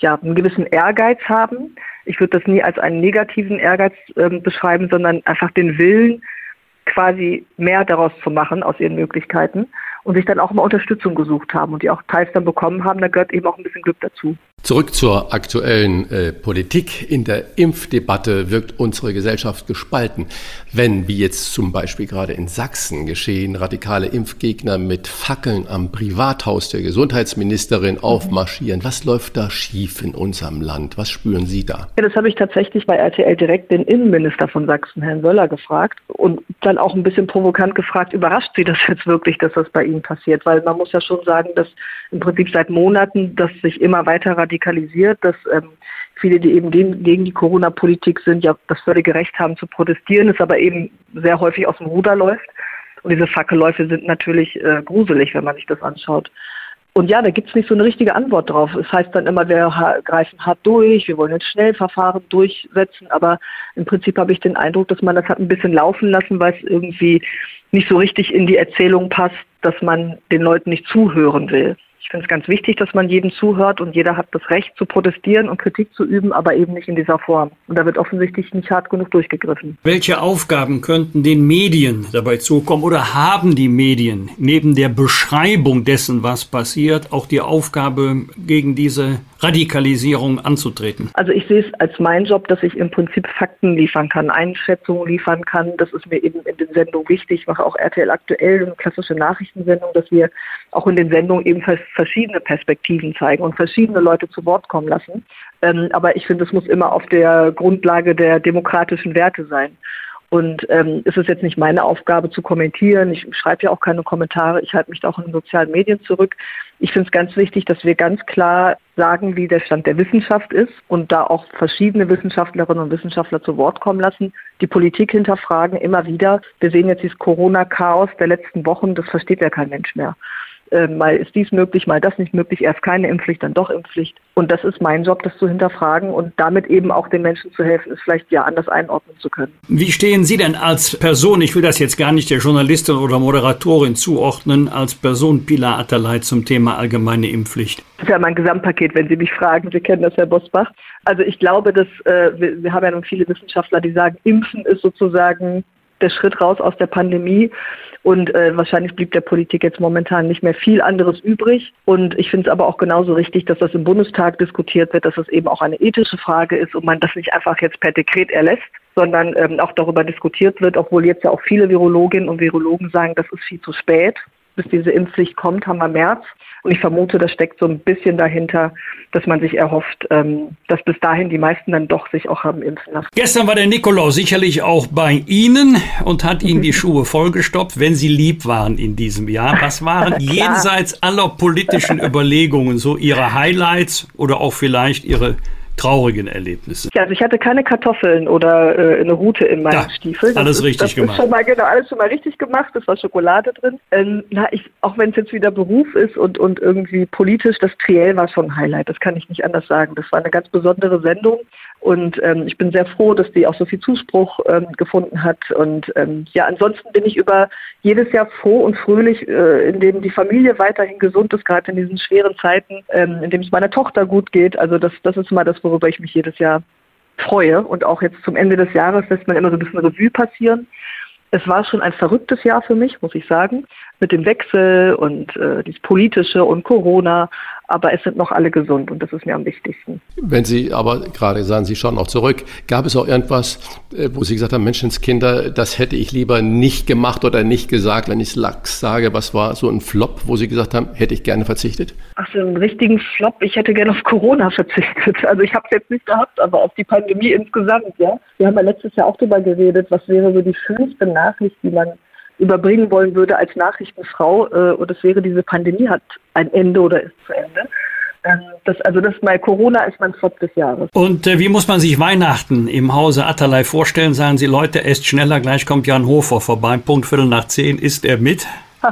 ja, einen gewissen Ehrgeiz haben. Ich würde das nie als einen negativen Ehrgeiz ähm, beschreiben, sondern einfach den Willen, quasi mehr daraus zu machen aus ihren Möglichkeiten und sich dann auch mal Unterstützung gesucht haben und die auch teils dann bekommen haben, da gehört eben auch ein bisschen Glück dazu. Zurück zur aktuellen äh, Politik. In der Impfdebatte wirkt unsere Gesellschaft gespalten. Wenn, wie jetzt zum Beispiel gerade in Sachsen geschehen, radikale Impfgegner mit Fackeln am Privathaus der Gesundheitsministerin mhm. aufmarschieren, was läuft da schief in unserem Land? Was spüren Sie da? Ja, das habe ich tatsächlich bei RTL direkt den Innenminister von Sachsen, Herrn Wöller, gefragt und dann auch ein bisschen provokant gefragt, überrascht Sie das jetzt wirklich, dass das bei Ihnen passiert? Weil man muss ja schon sagen, dass im Prinzip seit Monaten das sich immer weiter radikalisiert, dass ähm, viele, die eben gegen, gegen die Corona-Politik sind, ja das völlige Recht haben zu protestieren, es aber eben sehr häufig aus dem Ruder läuft. Und diese Fackelläufe sind natürlich äh, gruselig, wenn man sich das anschaut. Und ja, da gibt es nicht so eine richtige Antwort drauf. Es heißt dann immer, wir greifen hart durch, wir wollen jetzt Schnellverfahren durchsetzen, aber im Prinzip habe ich den Eindruck, dass man das hat ein bisschen laufen lassen, weil es irgendwie nicht so richtig in die Erzählung passt, dass man den Leuten nicht zuhören will. Ich finde es ganz wichtig, dass man jedem zuhört und jeder hat das Recht zu protestieren und Kritik zu üben, aber eben nicht in dieser Form. Und da wird offensichtlich nicht hart genug durchgegriffen. Welche Aufgaben könnten den Medien dabei zukommen oder haben die Medien neben der Beschreibung dessen, was passiert, auch die Aufgabe, gegen diese Radikalisierung anzutreten? Also ich sehe es als mein Job, dass ich im Prinzip Fakten liefern kann, Einschätzungen liefern kann. Das ist mir eben in den Sendungen wichtig. Ich mache auch RTL aktuell eine klassische Nachrichtensendung, dass wir auch in den Sendungen eben verschiedene Perspektiven zeigen und verschiedene Leute zu Wort kommen lassen. Ähm, aber ich finde, es muss immer auf der Grundlage der demokratischen Werte sein. Und ähm, es ist jetzt nicht meine Aufgabe zu kommentieren. Ich schreibe ja auch keine Kommentare. Ich halte mich da auch in den sozialen Medien zurück. Ich finde es ganz wichtig, dass wir ganz klar sagen, wie der Stand der Wissenschaft ist und da auch verschiedene Wissenschaftlerinnen und Wissenschaftler zu Wort kommen lassen, die Politik hinterfragen immer wieder. Wir sehen jetzt dieses Corona-Chaos der letzten Wochen, das versteht ja kein Mensch mehr äh, mal ist dies möglich, mal das nicht möglich, erst keine Impfpflicht, dann doch Impfpflicht. Und das ist mein Job, das zu hinterfragen und damit eben auch den Menschen zu helfen, es vielleicht ja anders einordnen zu können. Wie stehen Sie denn als Person, ich will das jetzt gar nicht der Journalistin oder Moderatorin zuordnen, als Person Pilar Atterlei zum Thema allgemeine Impfpflicht? Das ist ja mein Gesamtpaket, wenn Sie mich fragen. Sie kennen das, Herr Bosbach. Also ich glaube, dass äh, wir, wir haben ja nun viele Wissenschaftler, die sagen, Impfen ist sozusagen der Schritt raus aus der Pandemie. Und äh, wahrscheinlich blieb der Politik jetzt momentan nicht mehr viel anderes übrig. Und ich finde es aber auch genauso richtig, dass das im Bundestag diskutiert wird, dass es eben auch eine ethische Frage ist und man das nicht einfach jetzt per Dekret erlässt, sondern ähm, auch darüber diskutiert wird, obwohl jetzt ja auch viele Virologinnen und Virologen sagen, das ist viel zu spät bis diese Impfpflicht kommt, haben wir März. Und ich vermute, das steckt so ein bisschen dahinter, dass man sich erhofft, ähm, dass bis dahin die meisten dann doch sich auch haben impfen lassen. Gestern war der Nikolaus sicherlich auch bei Ihnen und hat Ihnen die Schuhe vollgestopft, wenn Sie lieb waren in diesem Jahr. Was waren jenseits aller politischen Überlegungen so Ihre Highlights oder auch vielleicht Ihre traurigen Erlebnisse? Ja, also ich hatte keine Kartoffeln oder äh, eine Rute in meinen ja, Stiefeln. alles ist, richtig gemacht. Schon mal, genau, alles schon mal richtig gemacht. Es war Schokolade drin. Ähm, na, ich, auch wenn es jetzt wieder Beruf ist und, und irgendwie politisch, das Triell war schon ein Highlight. Das kann ich nicht anders sagen. Das war eine ganz besondere Sendung. Und ähm, ich bin sehr froh, dass die auch so viel Zuspruch ähm, gefunden hat. Und ähm, ja, ansonsten bin ich über jedes Jahr froh und fröhlich, äh, indem die Familie weiterhin gesund ist, gerade in diesen schweren Zeiten, ähm, indem es meiner Tochter gut geht. Also das, das ist mal das, worüber ich mich jedes Jahr freue. Und auch jetzt zum Ende des Jahres lässt man immer so ein bisschen Revue passieren. Es war schon ein verrücktes Jahr für mich, muss ich sagen, mit dem Wechsel und äh, dieses Politische und Corona aber es sind noch alle gesund und das ist mir am wichtigsten. Wenn Sie aber gerade sagen, Sie schauen auch zurück, gab es auch irgendwas, äh, wo Sie gesagt haben, Menschenskinder, das hätte ich lieber nicht gemacht oder nicht gesagt, wenn ich es lax sage, was war so ein Flop, wo Sie gesagt haben, hätte ich gerne verzichtet? Ach so, einen richtigen Flop, ich hätte gerne auf Corona verzichtet. Also ich habe es jetzt nicht gehabt, aber auf die Pandemie insgesamt, ja. Wir haben ja letztes Jahr auch darüber geredet, was wäre so die schönste Nachricht, die man überbringen wollen würde als Nachrichtenfrau. Äh, und das wäre, diese Pandemie hat ein Ende oder ist zu Ende. Ähm, das, also das mal Corona ist mein Flop des Jahres. Und äh, wie muss man sich Weihnachten im Hause Atterlei vorstellen? Sagen Sie, Leute, esst schneller, gleich kommt Jan Hofer vorbei. Punkt Viertel nach zehn, ist er mit?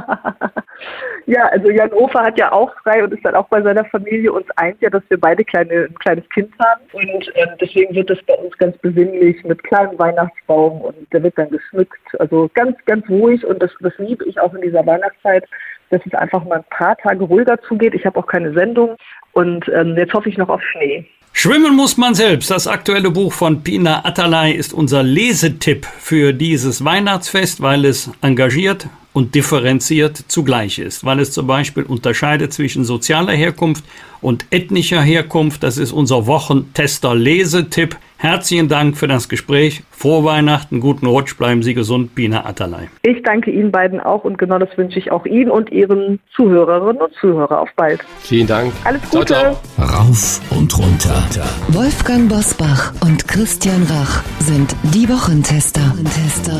ja, also Jan Hofer hat ja auch frei und ist dann auch bei seiner Familie. Uns eint ja, dass wir beide kleine, ein kleines Kind haben. Und ähm, deswegen wird das bei uns ganz besinnlich mit kleinem Weihnachtsbaum und der wird dann geschmückt. Also ganz, ganz ruhig und das, das liebe ich auch in dieser Weihnachtszeit, dass es einfach mal ein paar Tage ruhiger zugeht. Ich habe auch keine Sendung und ähm, jetzt hoffe ich noch auf Schnee. Schwimmen muss man selbst. Das aktuelle Buch von Pina Atalay ist unser Lesetipp für dieses Weihnachtsfest, weil es engagiert, und differenziert zugleich ist, weil es zum Beispiel unterscheidet zwischen sozialer Herkunft und ethnischer Herkunft. Das ist unser Wochentester-Lesetipp. Herzlichen Dank für das Gespräch. Frohe Weihnachten, guten Rutsch, bleiben Sie gesund, Bina Atalay. Ich danke Ihnen beiden auch und genau das wünsche ich auch Ihnen und Ihren Zuhörerinnen und Zuhörern. Auf bald. Vielen Dank. Alles Gute. Ciao, ciao. Rauf und runter. Wolfgang Bosbach und Christian Rach sind die Wochentester. Wochentester.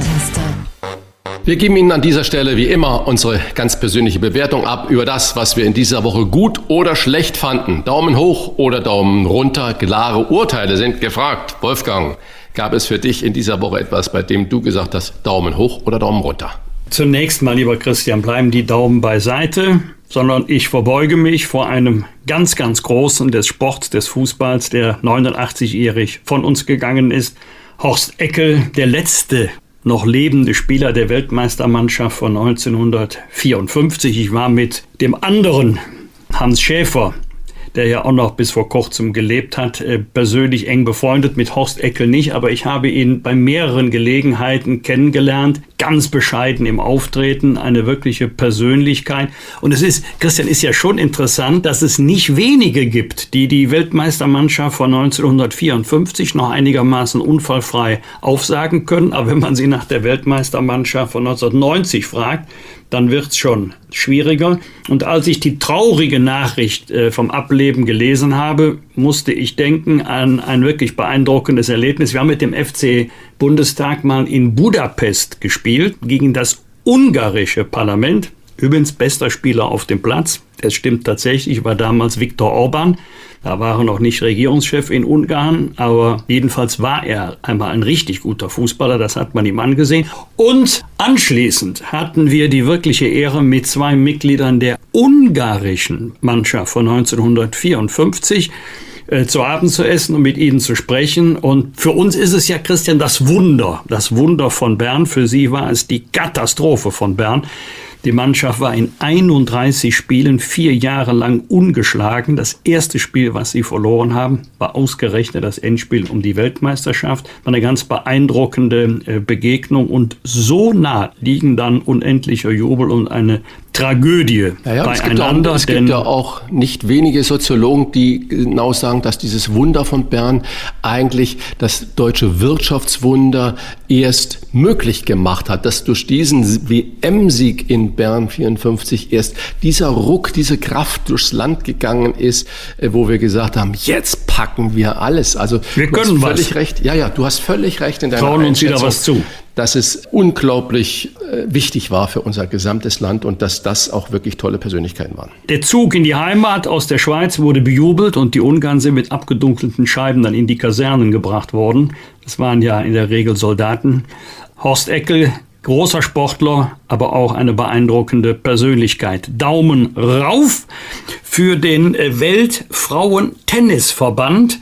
Wir geben Ihnen an dieser Stelle wie immer unsere ganz persönliche Bewertung ab über das, was wir in dieser Woche gut oder schlecht fanden. Daumen hoch oder Daumen runter. Klare Urteile sind gefragt. Wolfgang, gab es für dich in dieser Woche etwas, bei dem du gesagt hast, Daumen hoch oder Daumen runter? Zunächst mal, lieber Christian, bleiben die Daumen beiseite, sondern ich verbeuge mich vor einem ganz, ganz großen des Sports, des Fußballs, der 89-jährig von uns gegangen ist. Horst Eckel, der letzte noch lebende Spieler der Weltmeistermannschaft von 1954. Ich war mit dem anderen Hans Schäfer, der ja auch noch bis vor kurzem gelebt hat, äh, persönlich eng befreundet, mit Horst Eckel nicht, aber ich habe ihn bei mehreren Gelegenheiten kennengelernt, ganz bescheiden im Auftreten, eine wirkliche Persönlichkeit. Und es ist, Christian, ist ja schon interessant, dass es nicht wenige gibt, die die Weltmeistermannschaft von 1954 noch einigermaßen unfallfrei aufsagen können. Aber wenn man sie nach der Weltmeistermannschaft von 1990 fragt, dann wird's schon schwieriger. Und als ich die traurige Nachricht äh, vom Ableben gelesen habe, musste ich denken an ein wirklich beeindruckendes Erlebnis. Wir haben mit dem FC Bundestag mal in Budapest gespielt gegen das ungarische Parlament. Übrigens bester Spieler auf dem Platz. Es stimmt tatsächlich, war damals Viktor Orban. Da war er noch nicht Regierungschef in Ungarn, aber jedenfalls war er einmal ein richtig guter Fußballer, das hat man ihm angesehen. Und anschließend hatten wir die wirkliche Ehre, mit zwei Mitgliedern der ungarischen Mannschaft von 1954 äh, zu Abend zu essen und mit ihnen zu sprechen. Und für uns ist es ja, Christian, das Wunder, das Wunder von Bern. Für sie war es die Katastrophe von Bern. Die Mannschaft war in 31 Spielen vier Jahre lang ungeschlagen. Das erste Spiel, was sie verloren haben, war ausgerechnet das Endspiel um die Weltmeisterschaft. War eine ganz beeindruckende äh, Begegnung und so nah liegen dann unendlicher Jubel und eine Tragödie ja, beieinander. Es, gibt, auch, es gibt ja auch nicht wenige Soziologen, die genau sagen, dass dieses Wunder von Bern eigentlich das deutsche Wirtschaftswunder erst möglich gemacht hat, dass durch diesen WM-Sieg in Bern 54 erst dieser Ruck, diese Kraft durchs Land gegangen ist, äh, wo wir gesagt haben, jetzt packen wir alles. Also wir können du hast völlig was. recht. Ja, ja, du hast völlig recht in deiner Trauen uns wieder was zu dass es unglaublich äh, wichtig war für unser gesamtes Land und dass das auch wirklich tolle Persönlichkeiten waren. Der Zug in die Heimat aus der Schweiz wurde bejubelt und die Ungarn sind mit abgedunkelten Scheiben dann in die Kasernen gebracht worden. Das waren ja in der Regel Soldaten. Horst Eckel, großer Sportler, aber auch eine beeindruckende Persönlichkeit. Daumen rauf für den Weltfrauen-Tennisverband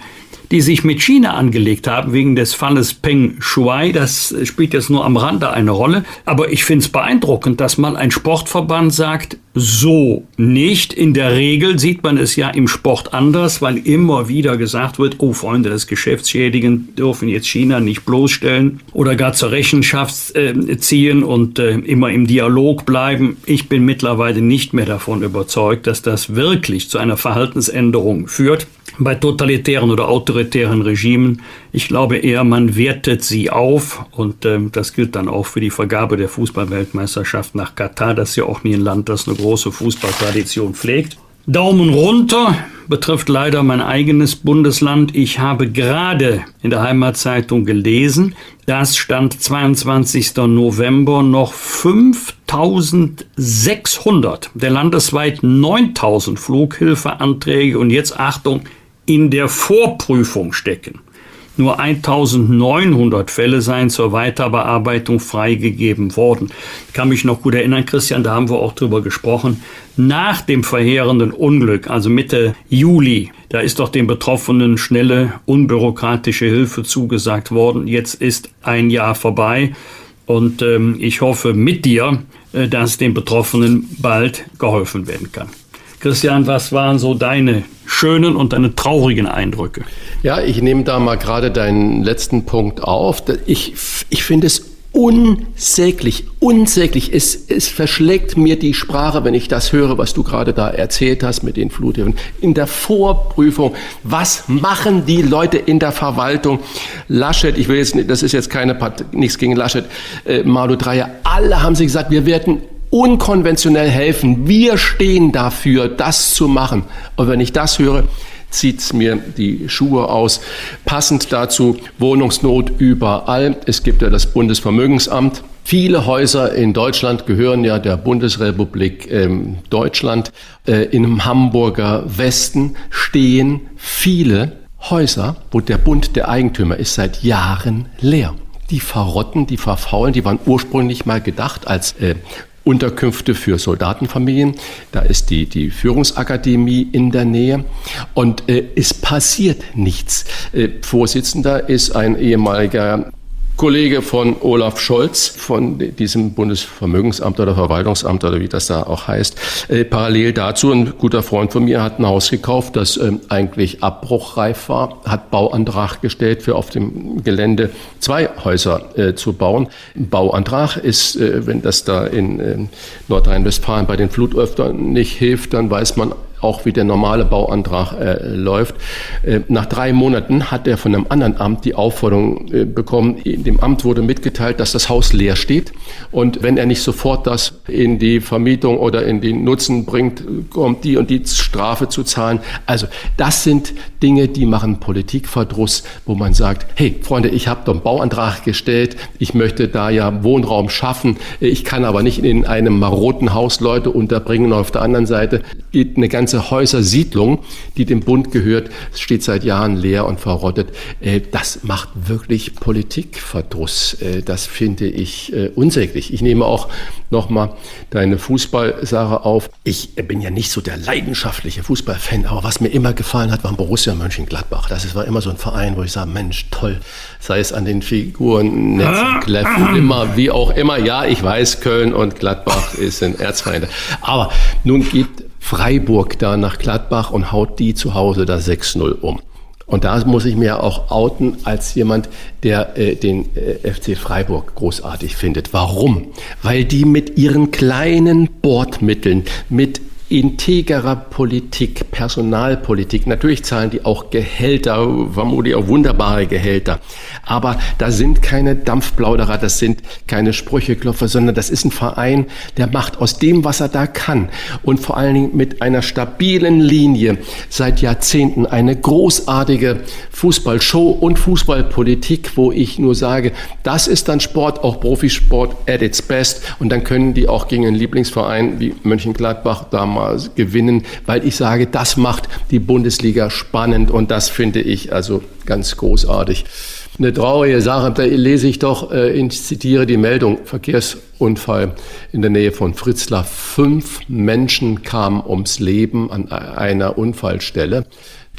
die sich mit China angelegt haben, wegen des Falles Peng Shuai. Das spielt jetzt nur am Rande eine Rolle. Aber ich finde es beeindruckend, dass mal ein Sportverband sagt, so nicht. In der Regel sieht man es ja im Sport anders, weil immer wieder gesagt wird, oh Freunde, das Geschäftsschädigen dürfen jetzt China nicht bloßstellen oder gar zur Rechenschaft äh, ziehen und äh, immer im Dialog bleiben. Ich bin mittlerweile nicht mehr davon überzeugt, dass das wirklich zu einer Verhaltensänderung führt bei totalitären oder autoritären Regimen. Ich glaube eher, man wertet sie auf und äh, das gilt dann auch für die Vergabe der Fußballweltmeisterschaft nach Katar. Das ist ja auch nie ein Land, das eine große Fußballtradition pflegt. Daumen runter betrifft leider mein eigenes Bundesland. Ich habe gerade in der Heimatzeitung gelesen, dass Stand 22. November noch 5600 der landesweit 9000 Flughilfeanträge und jetzt Achtung in der Vorprüfung stecken. Nur 1900 Fälle seien zur Weiterbearbeitung freigegeben worden. Ich kann mich noch gut erinnern, Christian, da haben wir auch drüber gesprochen. Nach dem verheerenden Unglück, also Mitte Juli, da ist doch den Betroffenen schnelle, unbürokratische Hilfe zugesagt worden. Jetzt ist ein Jahr vorbei und ähm, ich hoffe mit dir, äh, dass den Betroffenen bald geholfen werden kann. Christian, was waren so deine schönen und deine traurigen Eindrücke? Ja, ich nehme da mal gerade deinen letzten Punkt auf. Ich, ich finde es unsäglich, unsäglich. Es, es verschlägt mir die Sprache, wenn ich das höre, was du gerade da erzählt hast mit den Fluthilfen. In der Vorprüfung, was machen die Leute in der Verwaltung? Laschet, ich will jetzt, das ist jetzt keine, nichts gegen Laschet, äh, Malu Dreyer, alle haben sie gesagt, wir werden unkonventionell helfen. Wir stehen dafür, das zu machen. Und wenn ich das höre, zieht es mir die Schuhe aus. Passend dazu Wohnungsnot überall. Es gibt ja das Bundesvermögensamt. Viele Häuser in Deutschland gehören ja der Bundesrepublik ähm, Deutschland. Äh, Im Hamburger Westen stehen viele Häuser, wo der Bund der Eigentümer ist seit Jahren leer. Die verrotten, die verfaulen, die waren ursprünglich mal gedacht als äh, Unterkünfte für Soldatenfamilien. Da ist die, die Führungsakademie in der Nähe. Und äh, es passiert nichts. Äh, Vorsitzender ist ein ehemaliger Kollege von Olaf Scholz von diesem Bundesvermögensamt oder Verwaltungsamt oder wie das da auch heißt. Äh, parallel dazu ein guter Freund von mir hat ein Haus gekauft, das ähm, eigentlich abbruchreif war, hat Bauantrag gestellt für auf dem Gelände zwei Häuser äh, zu bauen. Bauantrag ist, äh, wenn das da in äh, Nordrhein-Westfalen bei den Flutöftern nicht hilft, dann weiß man auch wie der normale Bauantrag äh, läuft. Äh, nach drei Monaten hat er von einem anderen Amt die Aufforderung äh, bekommen. Dem Amt wurde mitgeteilt, dass das Haus leer steht und wenn er nicht sofort das in die Vermietung oder in den Nutzen bringt, kommt die und die Strafe zu zahlen. Also das sind Dinge, die machen Politikverdruss, wo man sagt, hey Freunde, ich habe doch einen Bauantrag gestellt, ich möchte da ja Wohnraum schaffen, ich kann aber nicht in einem maroten Haus Leute unterbringen. Auf der anderen Seite geht eine ganze ganze Häusersiedlung, die dem Bund gehört, steht seit Jahren leer und verrottet. Äh, das macht wirklich Politikverdruss. Äh, das finde ich äh, unsäglich. Ich nehme auch nochmal deine Fußballsache auf. Ich bin ja nicht so der leidenschaftliche Fußballfan, aber was mir immer gefallen hat, war Borussia Mönchengladbach. Das war immer so ein Verein, wo ich sage, Mensch, toll. Sei es an den Figuren, Netzen, Kleff, immer, wie auch immer. Ja, ich weiß, Köln und Gladbach sind Erzfeinde. Aber nun gibt Freiburg da nach Gladbach und haut die zu Hause da 6-0 um. Und da muss ich mir auch outen als jemand, der äh, den äh, FC Freiburg großartig findet. Warum? Weil die mit ihren kleinen Bordmitteln, mit integrer Politik, Personalpolitik. Natürlich zahlen die auch Gehälter, vermutlich auch wunderbare Gehälter. Aber da sind keine Dampfplauderer, das sind keine Sprücheklopfer, sondern das ist ein Verein, der macht aus dem, was er da kann und vor allen Dingen mit einer stabilen Linie seit Jahrzehnten eine großartige Fußballshow und Fußballpolitik, wo ich nur sage, das ist dann Sport, auch Profisport at its best. Und dann können die auch gegen einen Lieblingsverein wie Mönchengladbach damals mal gewinnen, weil ich sage, das macht die Bundesliga spannend und das finde ich also ganz großartig. Eine traurige Sache, da lese ich doch, äh, ich zitiere die Meldung, Verkehrsunfall in der Nähe von Fritzlar. Fünf Menschen kamen ums Leben an einer Unfallstelle.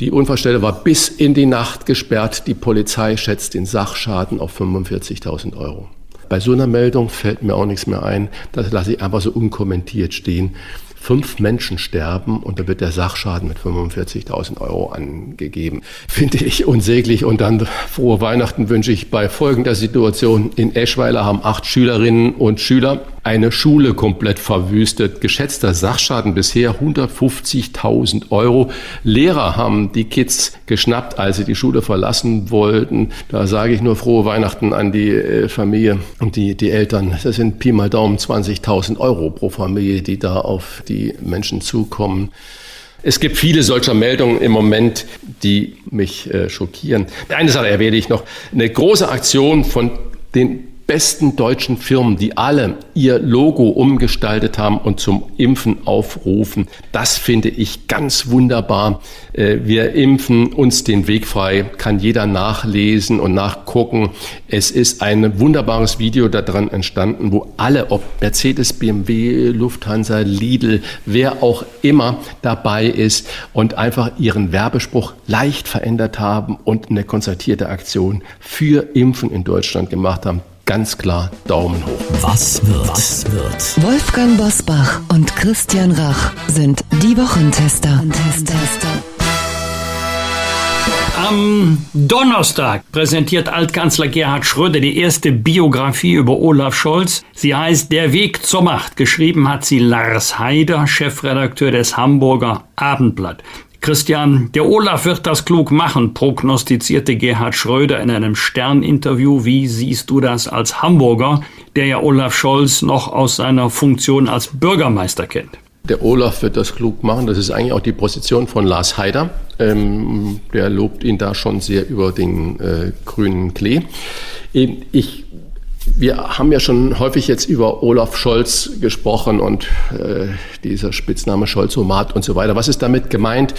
Die Unfallstelle war bis in die Nacht gesperrt. Die Polizei schätzt den Sachschaden auf 45.000 Euro. Bei so einer Meldung fällt mir auch nichts mehr ein. Das lasse ich einfach so unkommentiert stehen fünf Menschen sterben und da wird der Sachschaden mit 45.000 Euro angegeben. Finde ich unsäglich. Und dann frohe Weihnachten wünsche ich bei folgender Situation. In Eschweiler haben acht Schülerinnen und Schüler eine Schule komplett verwüstet. Geschätzter Sachschaden bisher 150.000 Euro. Lehrer haben die Kids geschnappt, als sie die Schule verlassen wollten. Da sage ich nur frohe Weihnachten an die äh, Familie und die, die Eltern. Das sind Pi mal Daumen 20.000 Euro pro Familie, die da auf die Menschen zukommen. Es gibt viele solcher Meldungen im Moment, die mich äh, schockieren. Eine Sache erwähne ich noch. Eine große Aktion von den besten deutschen Firmen, die alle ihr Logo umgestaltet haben und zum Impfen aufrufen. Das finde ich ganz wunderbar. Äh, wir impfen uns den Weg frei, kann jeder nachlesen und nachgucken. Es ist ein wunderbares Video daran entstanden, wo alle, ob Mercedes, BMW, Lufthansa, Lidl, wer auch immer dabei ist und einfach ihren Werbespruch leicht verändert haben und eine konzertierte Aktion für Impfen in Deutschland gemacht haben ganz klar Daumen hoch. Was wird? Was wird? Wolfgang Bosbach und Christian Rach sind die Wochentester. Am Donnerstag präsentiert Altkanzler Gerhard Schröder die erste Biografie über Olaf Scholz. Sie heißt Der Weg zur Macht. Geschrieben hat sie Lars Haider, Chefredakteur des Hamburger Abendblatt. Christian, der Olaf wird das klug machen, prognostizierte Gerhard Schröder in einem Stern-Interview. Wie siehst du das als Hamburger, der ja Olaf Scholz noch aus seiner Funktion als Bürgermeister kennt? Der Olaf wird das klug machen. Das ist eigentlich auch die Position von Lars Haider. Ähm, der lobt ihn da schon sehr über den äh, grünen Klee. Ich wir haben ja schon häufig jetzt über Olaf Scholz gesprochen und äh, dieser Spitzname Scholzomat und so weiter. Was ist damit gemeint?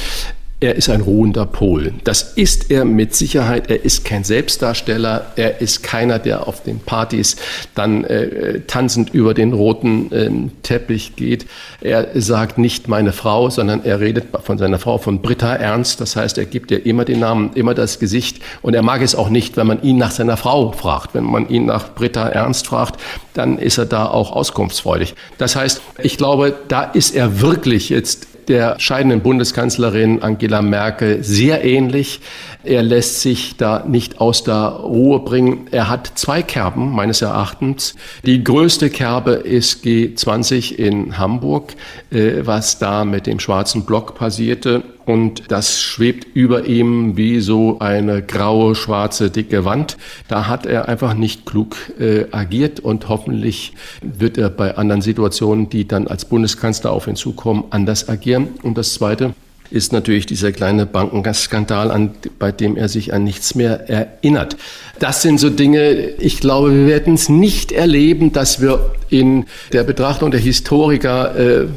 Er ist ein ruhender Pol. Das ist er mit Sicherheit. Er ist kein Selbstdarsteller. Er ist keiner, der auf den Partys dann äh, tanzend über den roten äh, Teppich geht. Er sagt nicht meine Frau, sondern er redet von seiner Frau, von Britta Ernst. Das heißt, er gibt ihr immer den Namen, immer das Gesicht. Und er mag es auch nicht, wenn man ihn nach seiner Frau fragt. Wenn man ihn nach Britta Ernst fragt, dann ist er da auch auskunftsfreudig. Das heißt, ich glaube, da ist er wirklich jetzt der scheidenden Bundeskanzlerin Angela Merkel sehr ähnlich. Er lässt sich da nicht aus der Ruhe bringen. Er hat zwei Kerben meines Erachtens. Die größte Kerbe ist G20 in Hamburg, was da mit dem schwarzen Block passierte. Und das schwebt über ihm wie so eine graue, schwarze, dicke Wand. Da hat er einfach nicht klug äh, agiert und hoffentlich wird er bei anderen Situationen, die dann als Bundeskanzler auf ihn zukommen, anders agieren. Und das Zweite, ist natürlich dieser kleine Bankenskandal, an, bei dem er sich an nichts mehr erinnert. Das sind so Dinge, ich glaube, wir werden es nicht erleben, dass wir in der Betrachtung der Historiker äh,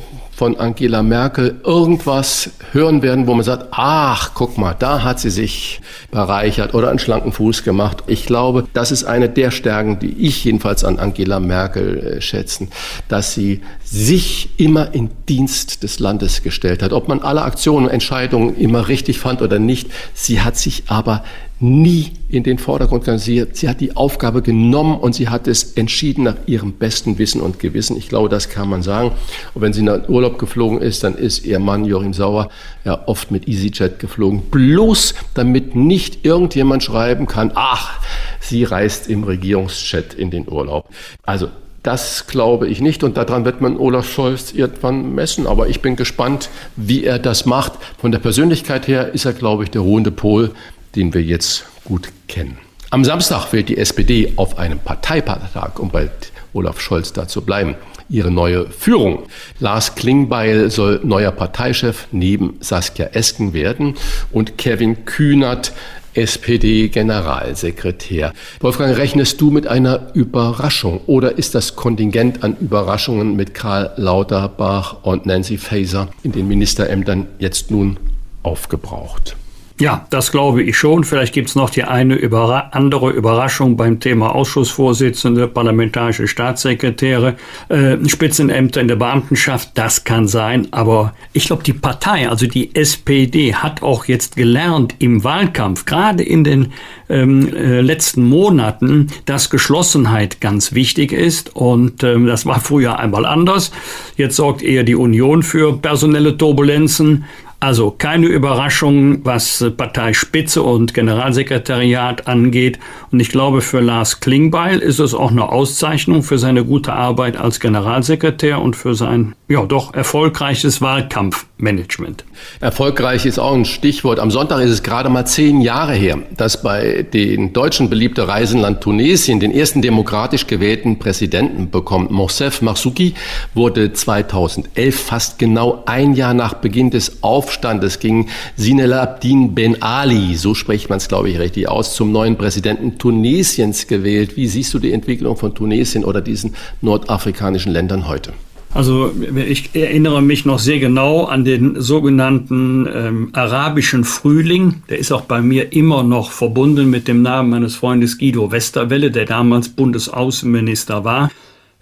von Angela Merkel irgendwas hören werden, wo man sagt, ach, guck mal, da hat sie sich bereichert oder einen schlanken Fuß gemacht. Ich glaube, das ist eine der Stärken, die ich jedenfalls an Angela Merkel äh, schätzen, dass sie sich immer in Dienst des Landes gestellt hat. Ob man alle Aktionen und Entscheidungen immer richtig fand oder nicht, sie hat sich aber nie in den Vordergrund gegangen. Sie hat die Aufgabe genommen und sie hat es entschieden nach ihrem besten Wissen und Gewissen. Ich glaube, das kann man sagen. Und wenn sie in den Urlaub geflogen ist, dann ist ihr Mann Joachim Sauer ja oft mit EasyJet geflogen. Bloß damit nicht irgendjemand schreiben kann, ach, sie reist im Regierungschat in den Urlaub. Also das glaube ich nicht und daran wird man Olaf Scholz irgendwann messen. Aber ich bin gespannt, wie er das macht. Von der Persönlichkeit her ist er, glaube ich, der ruhende Pol, den wir jetzt gut kennen. Am Samstag wählt die SPD auf einem Parteiparteitag, um bei Olaf Scholz da zu bleiben, ihre neue Führung. Lars Klingbeil soll neuer Parteichef neben Saskia Esken werden und Kevin Kühnert SPD-Generalsekretär. Wolfgang, rechnest du mit einer Überraschung oder ist das Kontingent an Überraschungen mit Karl Lauterbach und Nancy Faeser in den Ministerämtern jetzt nun aufgebraucht? Ja, das glaube ich schon. Vielleicht gibt es noch die eine Überra andere Überraschung beim Thema Ausschussvorsitzende, parlamentarische Staatssekretäre, äh, Spitzenämter in der Beamtenschaft. Das kann sein. Aber ich glaube, die Partei, also die SPD, hat auch jetzt gelernt im Wahlkampf, gerade in den ähm, äh, letzten Monaten, dass Geschlossenheit ganz wichtig ist. Und ähm, das war früher einmal anders. Jetzt sorgt eher die Union für personelle Turbulenzen. Also keine Überraschung, was Parteispitze und Generalsekretariat angeht. Und ich glaube, für Lars Klingbeil ist es auch eine Auszeichnung für seine gute Arbeit als Generalsekretär und für sein, ja, doch erfolgreiches Wahlkampfmanagement. Erfolgreich ist auch ein Stichwort. Am Sonntag ist es gerade mal zehn Jahre her, dass bei den Deutschen beliebte Reisenland Tunesien den ersten demokratisch gewählten Präsidenten bekommt. Moussef Marsouki wurde 2011 fast genau ein Jahr nach Beginn des Aufstands Aufstandes ging Sinel Abdin Ben Ali, so spricht man es, glaube ich, richtig aus, zum neuen Präsidenten Tunesiens gewählt. Wie siehst du die Entwicklung von Tunesien oder diesen nordafrikanischen Ländern heute? Also ich erinnere mich noch sehr genau an den sogenannten ähm, arabischen Frühling. Der ist auch bei mir immer noch verbunden mit dem Namen meines Freundes Guido Westerwelle, der damals Bundesaußenminister war.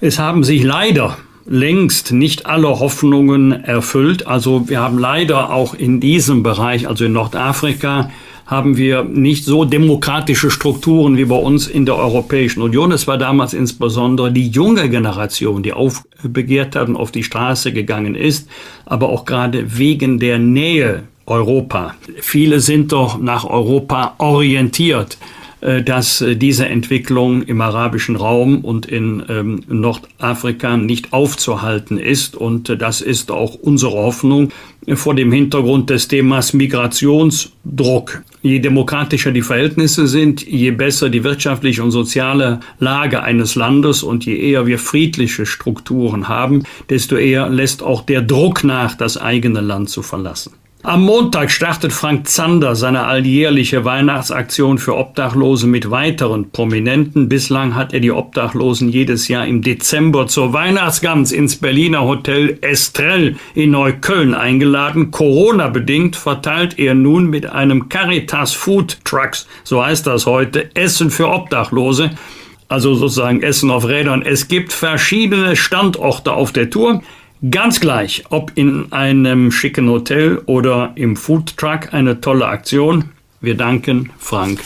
Es haben sich leider längst nicht alle Hoffnungen erfüllt. Also wir haben leider auch in diesem Bereich, also in Nordafrika, haben wir nicht so demokratische Strukturen wie bei uns in der Europäischen Union. Es war damals insbesondere die junge Generation, die aufbegehrt hat und auf die Straße gegangen ist, aber auch gerade wegen der Nähe Europa. Viele sind doch nach Europa orientiert. Äh, dass äh, diese Entwicklung im arabischen Raum und in ähm, Nordafrika nicht aufzuhalten ist. Und äh, das ist auch unsere Hoffnung vor dem Hintergrund des Themas Migrationsdruck. Je demokratischer die Verhältnisse sind, je besser die wirtschaftliche und soziale Lage eines Landes und je eher wir friedliche Strukturen haben, desto eher lässt auch der Druck nach, das eigene Land zu verlassen. Am Montag startet Frank Zander seine alljährliche Weihnachtsaktion für Obdachlose mit weiteren Prominenten. Bislang hat er die Obdachlosen jedes Jahr im Dezember zur Weihnachtsgans ins Berliner Hotel Estrell in Neukölln eingeladen. Corona-bedingt verteilt er nun mit einem Caritas Food Trucks, so heißt das heute, Essen für Obdachlose also sozusagen Essen auf Rädern. Es gibt verschiedene Standorte auf der Tour. Ganz gleich, ob in einem schicken Hotel oder im Foodtruck, eine tolle Aktion. Wir danken Frank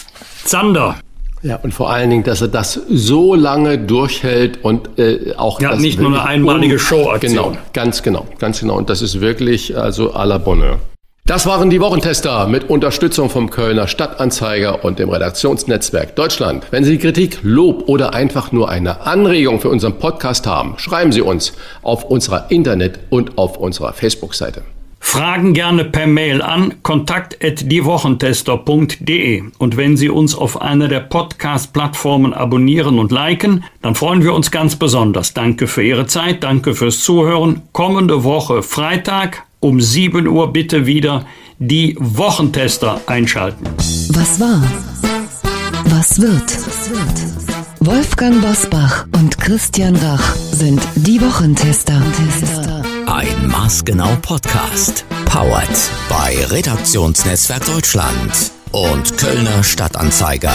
Zander. Ja, und vor allen Dingen, dass er das so lange durchhält und äh, auch ja, nicht nur eine einmalige Showaktion. Genau, ganz genau, ganz genau. Und das ist wirklich also à la Bonheur. Das waren die Wochentester mit Unterstützung vom Kölner Stadtanzeiger und dem Redaktionsnetzwerk Deutschland. Wenn Sie Kritik, Lob oder einfach nur eine Anregung für unseren Podcast haben, schreiben Sie uns auf unserer Internet- und auf unserer Facebook-Seite. Fragen gerne per Mail an kontakt@diewochentester.de und wenn Sie uns auf einer der Podcast-Plattformen abonnieren und liken, dann freuen wir uns ganz besonders. Danke für Ihre Zeit, danke fürs Zuhören. Kommende Woche Freitag um 7 Uhr bitte wieder die Wochentester einschalten. Was war? Was wird? Wolfgang Bosbach und Christian Rach sind die Wochentester. Ein Maßgenau Podcast. Powered bei Redaktionsnetzwerk Deutschland und Kölner Stadtanzeiger.